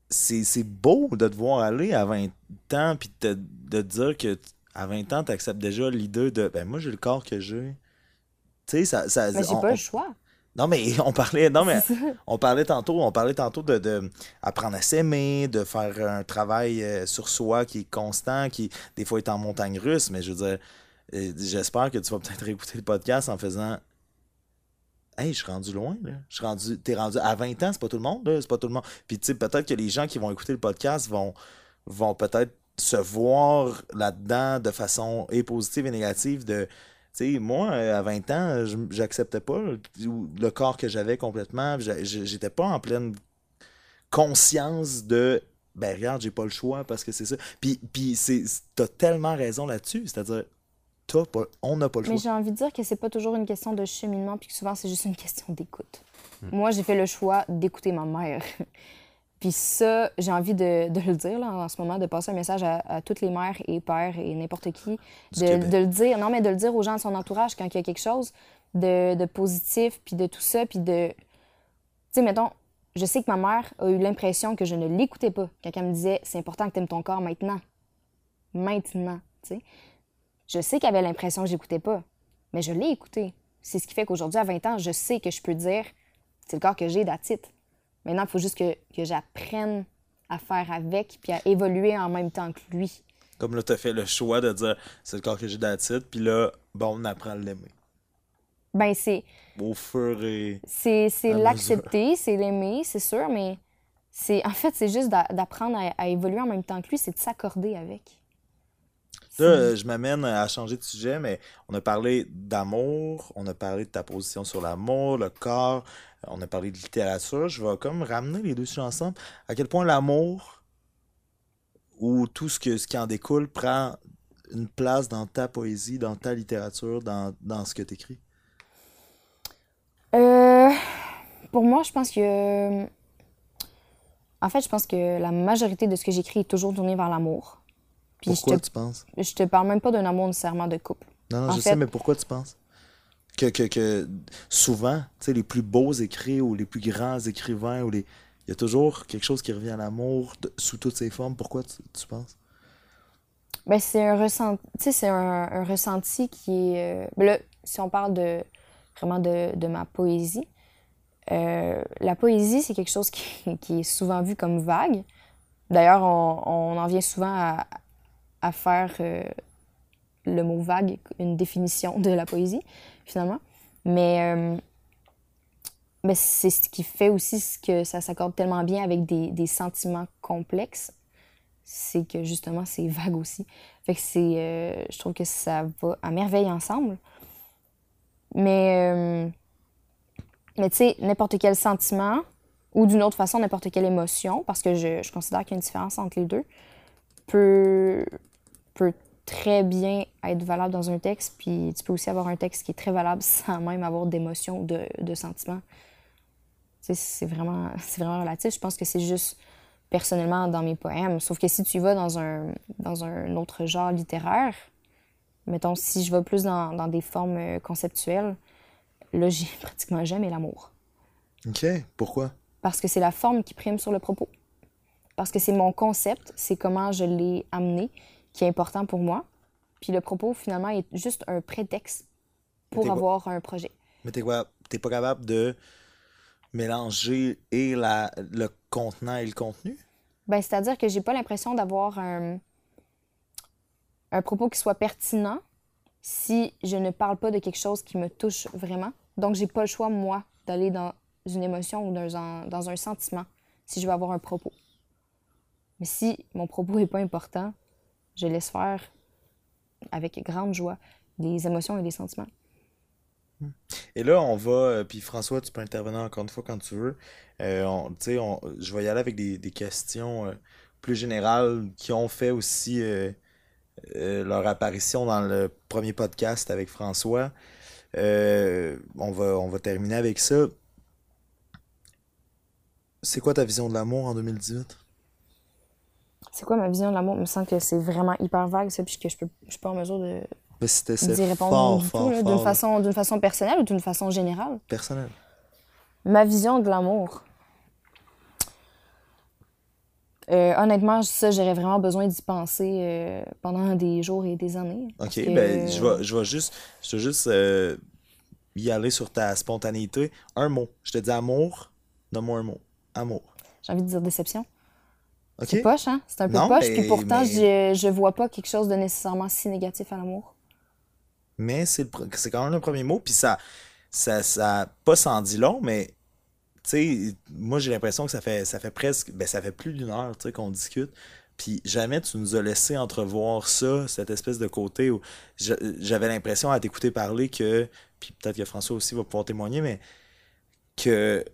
c'est c'est beau de te voir aller à 20 ans, puis de, de te dire que à 20 ans, tu acceptes déjà l'idée de. Ben, moi, j'ai le corps que j'ai. Tu sais, ça. ça Mais j'ai pas on- le choix. Non, mais on parlait. Non, mais on parlait tantôt, on parlait tantôt de, de apprendre à s'aimer, de faire un travail euh, sur soi qui est constant, qui des fois est en montagne russe, mais je veux dire, euh, j'espère que tu vas peut-être réécouter le podcast en faisant Hey, je suis rendu loin, là. Je suis rendu. T'es rendu à 20 ans, c'est pas tout le monde, là. C'est pas tout le monde. Puis tu sais, peut-être que les gens qui vont écouter le podcast vont, vont peut-être se voir là-dedans de façon et positive et négative de. Sais, moi, euh, à 20 ans, je- j'acceptais pas le, le corps que j'avais complètement. J'étais pas en pleine conscience de ben regarde, j'ai pas le choix parce que c'est ça. Puis, puis c'est, t'as tellement raison là-dessus. C'est-à-dire, t'as pas, on n'a pas le Mais choix. j'ai envie de dire que c'est pas toujours une question de cheminement, puis que souvent c'est juste une question d'écoute. Moi, j'ai fait le choix d'écouter ma mère. Puis ça, j'ai envie de, de le dire là, en ce moment, de passer un message à, à toutes les mères et pères et n'importe qui, de, le dire, non, mais de le dire aux gens de son entourage quand il y a quelque chose de, de positif, puis de tout ça, puis de. Tu sais, mettons, je sais que ma mère a eu l'impression que je ne l'écoutais pas quand elle me disait c'est important que tu aimes ton corps maintenant. Maintenant, tu sais. Je sais qu'elle avait l'impression que j'écoutais pas, mais je l'ai écouté. C'est ce qui fait qu'aujourd'hui, à 20 ans, je sais que je peux dire c'est le corps que j'ai d'attitude. Maintenant, il faut juste que, que j'apprenne à faire avec puis à évoluer en même temps que lui. Comme là, t'as fait le choix de dire c'est le corps que j'ai d'attitude, puis là, bon, on apprend à l'aimer. Ben, c'est Au fur et. c'est l'accepter, c'est l'aimer, c'est sûr, mais c'est en fait, c'est juste d'a- d'apprendre à, à évoluer en même temps que lui, c'est de s'accorder avec. Là, euh, je m'amène à changer de sujet, mais on a parlé d'amour, on a parlé de ta position sur l'amour, le corps, euh, on a parlé de littérature. Je vais comme ramener les deux sujets ensemble. À quel point l'amour, ou tout ce, que, ce qui en découle, prend une place dans ta poésie, dans ta littérature, dans, dans ce que tu écris. Euh, pour moi, je pense que. En fait, je pense que la majorité de ce que j'écris est toujours tourné vers l'amour. Puis je Pourquoi te, tu penses? je te parle même pas d'un amour nécessairement de couple. Non, non, En je fait- sais, mais pourquoi tu penses? Que, que, que souvent, tu sais, les plus beaux écrits ou les plus grands écrivains, ou les... il y a toujours quelque chose qui revient à l'amour sous toutes ses formes. Pourquoi tu, tu penses? Ben, c'est un ressenti, c'est un, un ressenti qui est. euh, ben là, si on parle de vraiment de, de ma poésie, euh, la poésie, c'est quelque chose qui, qui est souvent vu comme vague. D'ailleurs, on, on en vient souvent à, à faire euh, le mot vague une définition de la poésie, finalement. Mais, euh, mais c'est ce qui fait aussi que ça s'accorde tellement bien avec des, des sentiments complexes c'est que justement c'est vague aussi. Fait que c'est, euh, je trouve que ça va à merveille ensemble. Mais, mais tu sais, n'importe quel sentiment ou d'une autre façon n'importe quelle émotion, parce que je, je considère qu'il y a une différence entre les deux, peut, peut très bien être valable dans un texte, puis tu peux aussi avoir un texte qui est très valable sans même avoir d'émotion ou de, de sentiment. Tu sais, c'est vraiment, c'est vraiment relatif. Je pense que c'est juste personnellement dans mes poèmes. Sauf que si tu vas dans un, dans un autre genre littéraire, mettons, si je vais plus dans, dans des formes euh, conceptuelles, là, j'ai pratiquement jamais l'amour. OK. Pourquoi? Parce que c'est la forme qui prime sur le propos. Parce que c'est mon concept, c'est comment je l'ai amené qui est important pour moi. Puis le propos, finalement, est juste un prétexte pour avoir un projet. Mais t'es quoi? T'es pas capable de mélanger et la, le contenant et le contenu? Ben, c'est-à-dire que j'ai pas l'impression d'avoir un, un propos qui soit pertinent si je ne parle pas de quelque chose qui me touche vraiment. Donc, j'ai pas le choix, moi, d'aller dans une émotion ou dans un, dans un sentiment si je veux avoir un propos. Mais si mon propos est pas important, je laisse faire avec grande joie les émotions et les sentiments. Et là, on va, euh, puis François, tu peux intervenir encore une fois quand tu veux. Euh, on- on- je vais y aller avec des, questions euh, plus générales qui ont fait aussi euh, leur apparition dans le premier podcast avec François. On va, on va terminer avec ça. C'est quoi ta vision de l'amour en 2018? C'est quoi ma vision de l'amour? Il me semble que c'est vraiment hyper vague, ça, puis que je je suis pas en mesure de Ben, d'y répondre fort, du fort, tout, d'une façon, d'une façon personnelle ou d'une façon générale? personnel. Ma vision de l'amour. Euh, honnêtement, ça, j'aurais vraiment besoin d'y penser euh, pendant des jours et des années. Ok, Parce que- ben, je vais, je vais juste, je vais juste euh, y aller sur ta spontanéité. Un mot. Je te dis amour, donne-moi un mot. Amour. J'ai envie de dire déception. C'est poche, hein? C'est un peu Non, poche, mais- puis pourtant, mais- je, je vois pas quelque chose de nécessairement si négatif à l'amour. Mais c'est quand même le premier mot, puis ça, ça, ça, pas sans dit long, mais, tu sais, moi j'ai l'impression que ça fait, ça fait presque, ben ça fait plus d'une heure, tu sais, qu'on discute, puis jamais tu nous as laissé entrevoir ça, cette espèce de côté où j'avais l'impression à t'écouter parler que, puis peut-être que François aussi va pouvoir témoigner, mais que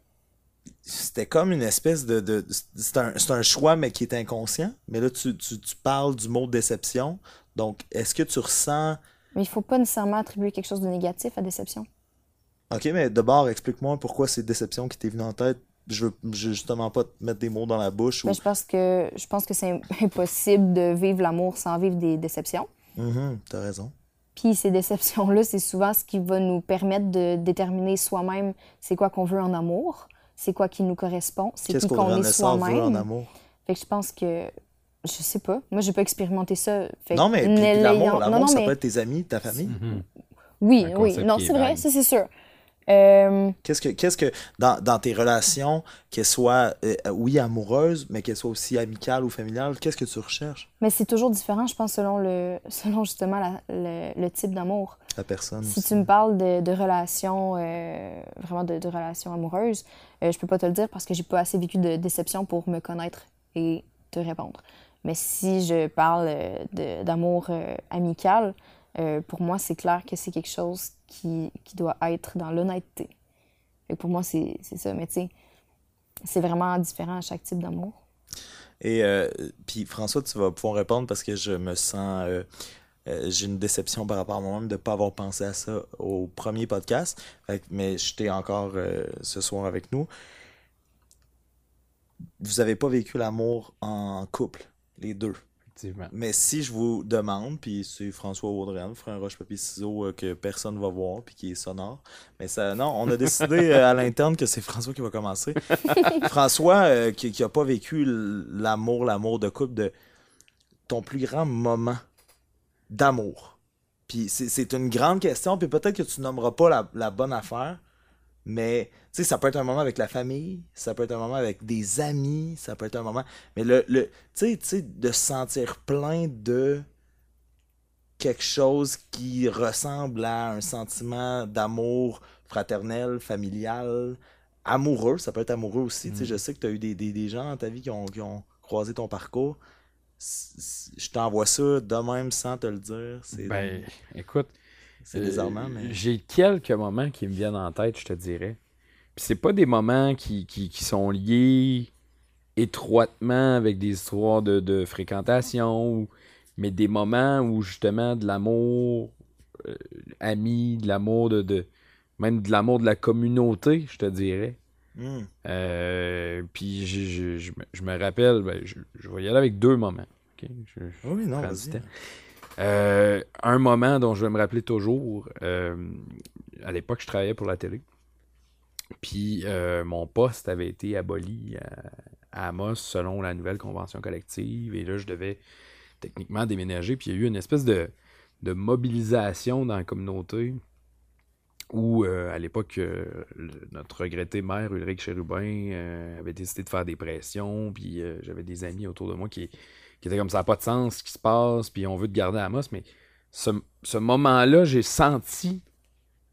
c'était comme une espèce de, de c'est un, un choix mais qui est inconscient, mais là tu, tu, tu parles du mot déception, donc est-ce que tu ressens? Mais il faut pas nécessairement attribuer quelque chose de négatif à déception. Ok, mais d'abord, explique-moi pourquoi c'est déception qui t'est venue en tête. Je veux je veux justement pas te mettre des mots dans la bouche. Ou... Je pense que je pense que c'est impossible de vivre l'amour sans vivre des déceptions. Mhm, t'as raison. Puis ces déceptions-là, c'est souvent ce qui va nous permettre de déterminer soi-même c'est quoi qu'on veut en amour, c'est quoi qui nous correspond, c'est Qu'est-ce qui qu'on est adolescent veut en soi-même. amour? Fait que je pense que je sais pas. Moi, j'ai pas expérimenté ça. Fait Non, mais l'amour, l'amour, non, non, ça mais peut être tes amis, ta famille. oui, un oui. concept Non, c'est vrai, ça c'est sûr. Euh, Qu'est-ce que, qu'est-ce que dans, dans tes relations, qu'elles soient, euh, oui, amoureuses, mais qu'elles soient aussi amicales ou familiales, qu'est-ce que tu recherches? mais c'est toujours différent, je pense, selon le, selon justement la- le, le type d'amour. Personne. Si aussi. tu me parles de, de relations, euh, vraiment de, de relations amoureuses, euh, je peux pas te le dire parce que j'ai pas assez vécu de déception pour me connaître et te répondre. Mais si je parle euh, d'amour euh, amical, pour moi, c'est clair que c'est quelque chose qui, qui doit être dans l'honnêteté. Pour moi, c'est c'est ça. Mais tu sais, c'est vraiment différent à chaque type d'amour. Et euh, puis François, tu vas pouvoir répondre parce que je me sens. euh, euh, j'ai une déception par rapport à moi-même de ne pas avoir pensé à ça au premier podcast. Fait mais j'étais encore euh, ce soir avec nous. Vous avez pas vécu l'amour en couple, les deux. Effectivement. Mais si je vous demande, puis c'est François vous ferez un roche-papier-ciseau euh, que personne va voir, puis qui est sonore. Mais ça, non, on a décidé à l'interne que c'est François qui va commencer. François, qui, qui a pas vécu l'amour, l'amour de couple, de ton plus grand moment d'amour. Puis c'est une grande question, puis peut-être que tu nommeras pas la, la bonne affaire, mais tu sais, ça peut être un moment avec la famille, ça peut être un moment avec des amis, ça peut être un moment. Mais le, le tu sais, de se sentir plein de quelque chose qui ressemble à un sentiment d'amour fraternel, familial, amoureux. Ça peut être amoureux aussi. Je sais que tu as eu des, gens dans ta vie qui ont, croisé ton parcours. Je t'envoie ça de même sans te le dire. Ben, écoute. C'est désarmant, euh, mais. J'ai quelques moments qui me viennent en tête, je te dirais. Puis c'est pas des moments qui, sont liés étroitement avec des histoires de, fréquentation, mais des moments où justement de l'amour euh, ami, de l'amour de, même de l'amour de la communauté, je te dirais. Hmm. Euh, puis je, me rappelle, ben, je, vais y aller avec deux moments. oui, non, vas-y. Euh, un moment dont je vais me rappeler toujours, euh, à l'époque, je travaillais pour la télé. Puis mon poste avait été aboli à, Amos selon la nouvelle convention collective. Et là, je devais techniquement déménager. Puis il y a eu une espèce de, de mobilisation dans la communauté où, euh, à l'époque, euh, notre regretté maire, Ulrich Chérubin, euh, avait décidé de faire des pressions, puis j'avais des amis autour de moi qui, étaient comme ça, pas de sens ce qui se passe, puis on veut te garder à Amos, mais ce, moment-là, j'ai senti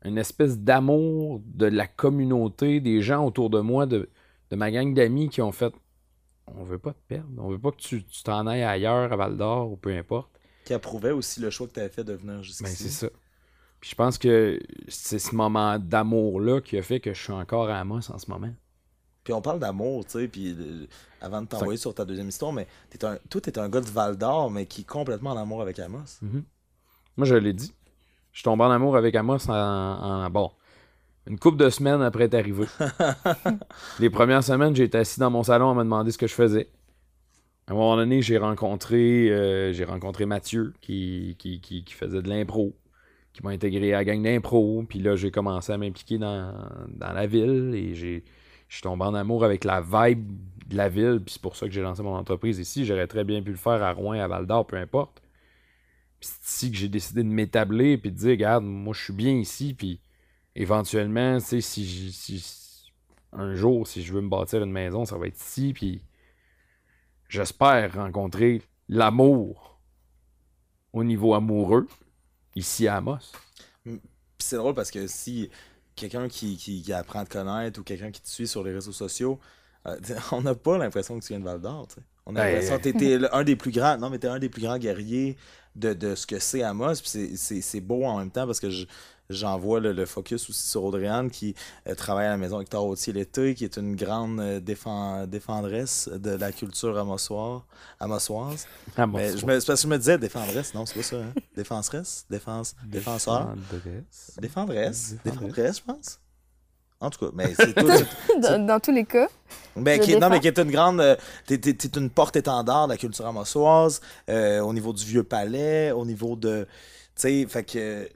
une espèce d'amour de la communauté, des gens autour de moi, de, ma gang d'amis qui ont fait on veut pas te perdre, on veut pas que tu t'en ailles ailleurs, à Val d'Or, ou peu importe. Qui approuvait aussi le choix que tu avais fait de venir jusqu'ici. Ben, c'est ça. Puis je pense que c'est ce moment d'amour-là qui a fait que je suis encore à Amos en ce moment. Puis on parle d'amour, tu sais, puis euh, avant de t'envoyer sur ta deuxième histoire, mais es un, toi, t'es un gars de Val d'Or, mais qui est complètement en amour avec Amos. Mm-hmm. Moi, je l'ai dit. Je suis tombé en amour avec Amos en, bon, une couple de semaines après être arrivé. Les premières semaines, j'ai été assis dans mon salon à me demander ce que je faisais. À un moment donné, j'ai rencontré, euh, j'ai rencontré Mathieu qui, qui, qui, qui faisait de l'impro qui m'a intégré à la gang d'impro. Puis là, j'ai commencé à m'impliquer dans, la ville et j'ai, je suis tombé en amour avec la vibe de la ville. Puis c'est pour ça que j'ai lancé mon entreprise ici. J'aurais très bien pu le faire à Rouen, à Val d'Or, peu importe. Puis c'est ici que j'ai décidé de m'établir puis de dire, regarde, moi je suis bien ici. Puis éventuellement, tu sais, si, si un jour, si je veux me bâtir une maison, ça va être ici. Puis j'espère rencontrer l'amour au niveau amoureux ici à Amos. c'est drôle parce que si quelqu'un qui, apprend à te connaître ou quelqu'un qui te suit sur les réseaux sociaux, euh, on n'a pas l'impression que tu viens de Val d'Or. On a l'impression que tu étais un des plus grands. Non, mais un des plus grands guerriers de, de ce que c'est Amos. c'est beau en même temps parce que je, J'envoie le, focus aussi sur Audrey-Anne qui euh, travaille à la maison Hector Autier l'été, qui est une grande euh, défendresse de la culture amossoise. amossoise. Mais je me, parce que je me disais défendresse, non, c'est pas ça. Hein? Défenseresse, défense, défenseur. Défendresse. Défendresse, je pense. En tout cas, mais c'est tout. dans, tous les cas. Ben, non, mais qui est une grande. Euh, t'es, une porte-étendard de la culture amossoise, au niveau du vieux palais, au niveau de. Tu sais, fait que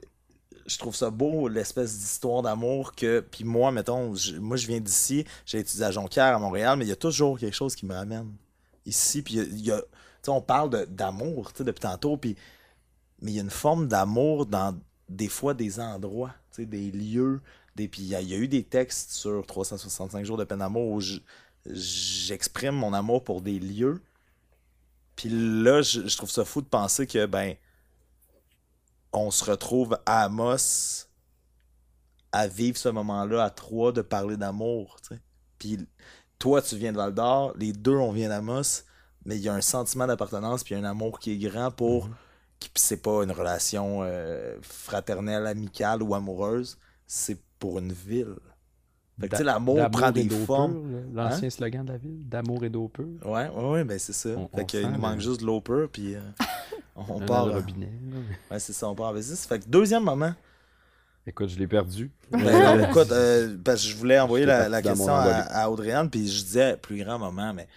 je trouve ça beau, l'espèce d'histoire d'amour que. Puis moi, mettons, moi, je viens d'ici, j'ai étudié à Jonquière, à Montréal, mais il y a toujours quelque chose qui me ramène ici. Puis il y a. tu sais, on parle d'amour, tu sais, depuis tantôt, puis. Mais il y a une forme d'amour dans des fois des endroits, tu sais, des lieux. Des... Puis il y, a eu des textes sur 365 jours de peine d'amour où j'exprime mon amour pour des lieux. Puis là, je, je trouve ça fou de penser que, ben, on se retrouve à Amos à vivre ce moment-là à trois de parler d'amour. Puis toi, tu viens de Val d'Or, les deux, on vient d'Amos, mais il y a un sentiment d'appartenance puis un amour qui est grand pour. Mhm. C'est pas une relation euh, fraternelle, amicale ou amoureuse, c'est pour une ville. l'amour prend des formes. L'ancien hein? slogan de la ville, d'amour et d'eau pure. Ouais, ouais, ouais, ben c'est ça. fait qu'il nous manque juste de l'eau pure, puis. Euh, On, part. Robinet. Ouais, c'est ça, on part avec ça. Fait que deuxième moment. Écoute, je l'ai perdu. Ben, écoute, euh, parce que je voulais envoyer la, question à, à Audrey-Anne, puis je disais plus grand moment, mais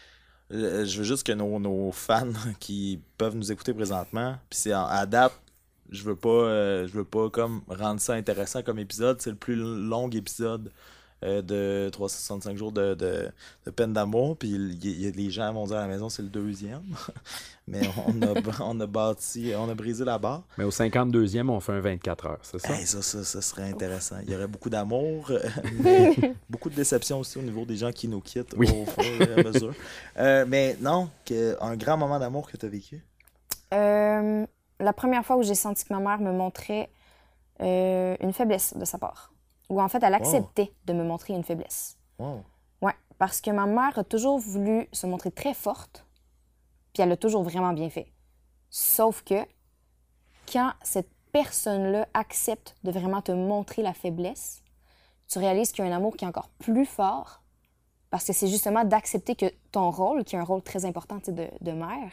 euh, je veux juste que nos, fans qui peuvent nous écouter présentement, puis c'est à date, je veux pas je veux pas comme rendre ça intéressant comme épisode, c'est le plus long épisode euh, de 365 jours de, de, de peine d'amour. Puis il y, a- les gens vont dire à la maison, c'est le deuxième. Mais on a, on a bâti, on a brisé la barre. Mais au 52e, on fait un 24 heures, c'est ça? Hey, ça, ça, ça serait intéressant. Il y aurait beaucoup d'amour, euh, mais beaucoup de déception aussi au niveau des gens qui nous quittent Oui. au fur et à mesure. Euh, mais non, que, un grand moment d'amour que tu as vécu? Euh, la première fois où j'ai senti que ma mère me montrait euh, une faiblesse de sa part. Ou en fait, elle acceptait de me montrer une faiblesse. Wow. Ouais, parce que ma mère a toujours voulu se montrer très forte, puis elle l'a toujours vraiment bien fait. Sauf que quand cette personne-là accepte de vraiment te montrer la faiblesse, tu réalises qu'il y a un amour qui est encore plus fort, parce que c'est justement d'accepter que ton rôle, qui est un rôle très important de mère,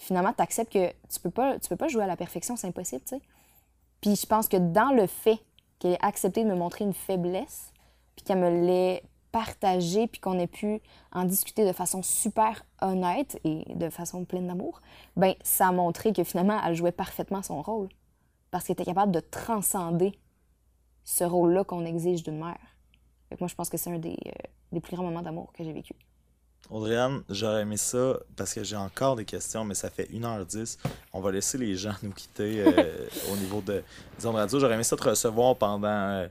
finalement, tu acceptes que tu peux pas, tu peux pas jouer à la perfection, c'est impossible, tu sais. Puis je pense que dans le fait qu'elle ait accepté de me montrer une faiblesse, puis qu'elle me l'ait partagée, puis qu'on ait pu en discuter de façon super honnête et de façon pleine d'amour, ben ça a montré que finalement, elle jouait parfaitement son rôle. Parce qu'elle était capable de transcender ce rôle-là qu'on exige d'une mère. Moi, je pense que c'est un des, euh, des plus grands moments d'amour que j'ai vécu. Audriane, j'aurais aimé ça parce que j'ai encore des questions, mais ça fait 1h10. On va laisser les gens nous quitter euh, au niveau de disons, radio. J'aurais aimé ça te recevoir pendant euh,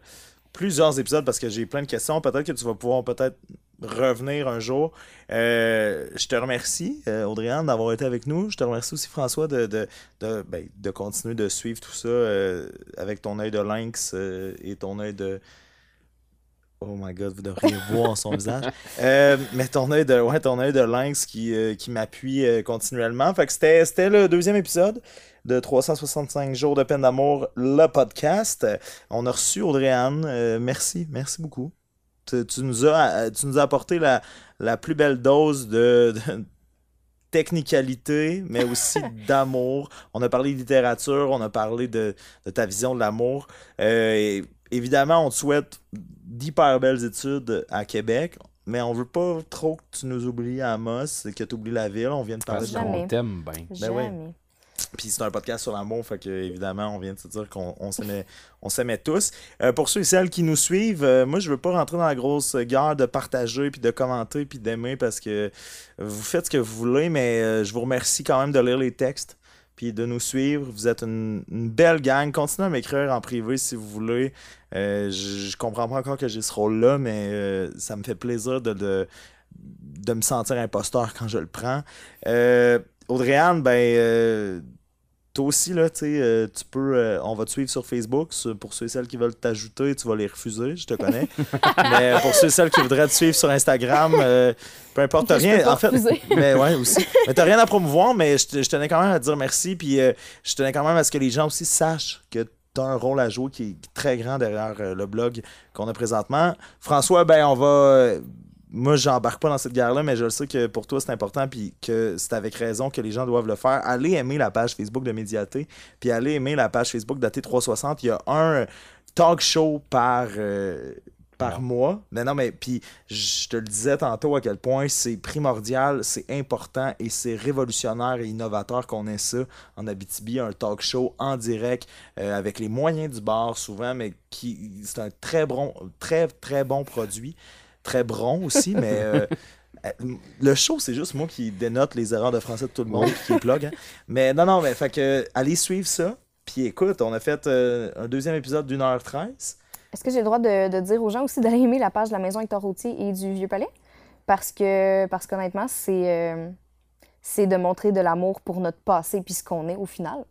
plusieurs épisodes parce que j'ai plein de questions. Peut-être que tu vas pouvoir peut-être revenir un jour. Euh, je te remercie, Audriane, d'avoir été avec nous. Je te remercie aussi, François, de, de, de, ben, de continuer de suivre tout ça avec ton œil de lynx et ton œil de. Oh my god, vous devriez voir son visage. Euh, mais ton œil de, ouais, ton œil de lynx qui, euh, qui m'appuie euh, continuellement. Fait que c'était, c'était le deuxième épisode de 365 jours de peine d'amour, le podcast. On a reçu Audrey-Anne. Euh, merci, merci beaucoup. Tu, tu nous, as, tu nous as apporté la, la plus belle dose de, de technicalité, mais aussi d'amour. On a parlé de littérature, on a parlé de, de ta vision de l'amour. Euh, évidemment, on te souhaite d'hyper belles études à Québec, mais on veut pas trop que tu nous oublies à Amos, que tu oublies la ville. On vient de parler de Jamais. qu'on t'aime bien. Jamais. ouais. puis c'est un podcast sur l'amour, fait que évidemment, on vient de se dire qu'on on s'aimait, on s'aimait tous. Euh, pour ceux et celles qui nous suivent, euh, moi je veux pas rentrer dans la grosse guerre de partager, puis de commenter, puis d'aimer parce que vous faites ce que vous voulez, mais euh, je vous remercie quand même de lire les textes, puis de nous suivre. Vous êtes une, belle gang. Continuez à m'écrire en privé si vous voulez. Euh, je, je comprends pas encore que j'ai ce rôle-là, mais euh, ça me fait plaisir de, de, de me sentir imposteur quand je le prends. Euh, Audrey-Anne, ben, euh, toi aussi, là, euh, tu peux, euh, on va te suivre sur Facebook. Pour ceux et celles qui veulent t'ajouter, tu vas les refuser, je te connais. mais pour ceux et celles qui voudraient te suivre sur Instagram, euh, peu importe, t'as rien. En fait, mais ouais, aussi. Mais t'as rien à promouvoir, mais je, je tenais quand même à te dire merci. Puis euh, je tenais quand même à ce que les gens aussi sachent que tu as un rôle à jouer qui est très grand derrière euh, le blog qu'on a présentement. François, ben on va. Moi, j'embarque pas dans cette guerre-là, mais je le sais que pour toi, c'est important, puis que c'est avec raison que les gens doivent le faire. Allez aimer la page Facebook de Médiaté, puis allez aimer la page Facebook d'AT360. Il y a un talk show par, euh, par mois. Mais non, mais puis je te le disais tantôt à quel point c'est primordial, c'est important et c'est révolutionnaire et innovateur qu'on ait ça en Abitibi, un talk show en direct euh, avec les moyens du bar souvent, mais qui c'est un très bon, très très bon produit, très bon aussi, mais euh, euh, le show, c'est juste moi qui dénote les erreurs de français de tout le monde puis qui plug. hein. Mais non, non, mais fait que allez suivre ça. Puis écoute, on a fait euh, un deuxième épisode d'une heure treize. Est-ce que j'ai le droit de, de dire aux gens aussi d'aller aimer la page de la Maison Hector Routier et du Vieux Palais? Parce que, parce qu'honnêtement, c'est, euh, c'est de montrer de l'amour pour notre passé puis ce qu'on est au final.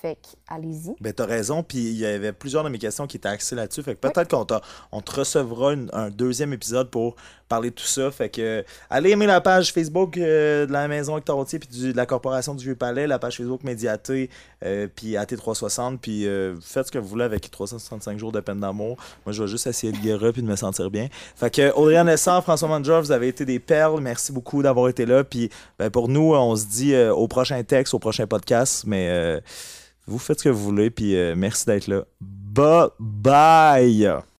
Fait que, allez-y. Ben, t'as raison, puis il y avait plusieurs de mes questions qui étaient axées là-dessus. Fait que peut-être qu'on t'a- on te recevra une- un deuxième épisode pour parler de tout ça. Fait que allez aimer la page Facebook euh, de la Maison Hector Routier puis du- de la Corporation du Vieux-Palais, la page Facebook Médiaté, euh, puis AT360, puis euh, faites ce que vous voulez avec 365 jours de peine d'amour. Moi, je vais juste essayer de guérir puis de me sentir bien. Fait que Audrey Nessar, François Mandra, vous avez été des perles. Merci beaucoup d'avoir été là. Puis ben, pour nous, on se dit au prochain texte, au prochain podcast, mais... vous faites ce que vous voulez, puis euh, merci d'être là. Bye bye!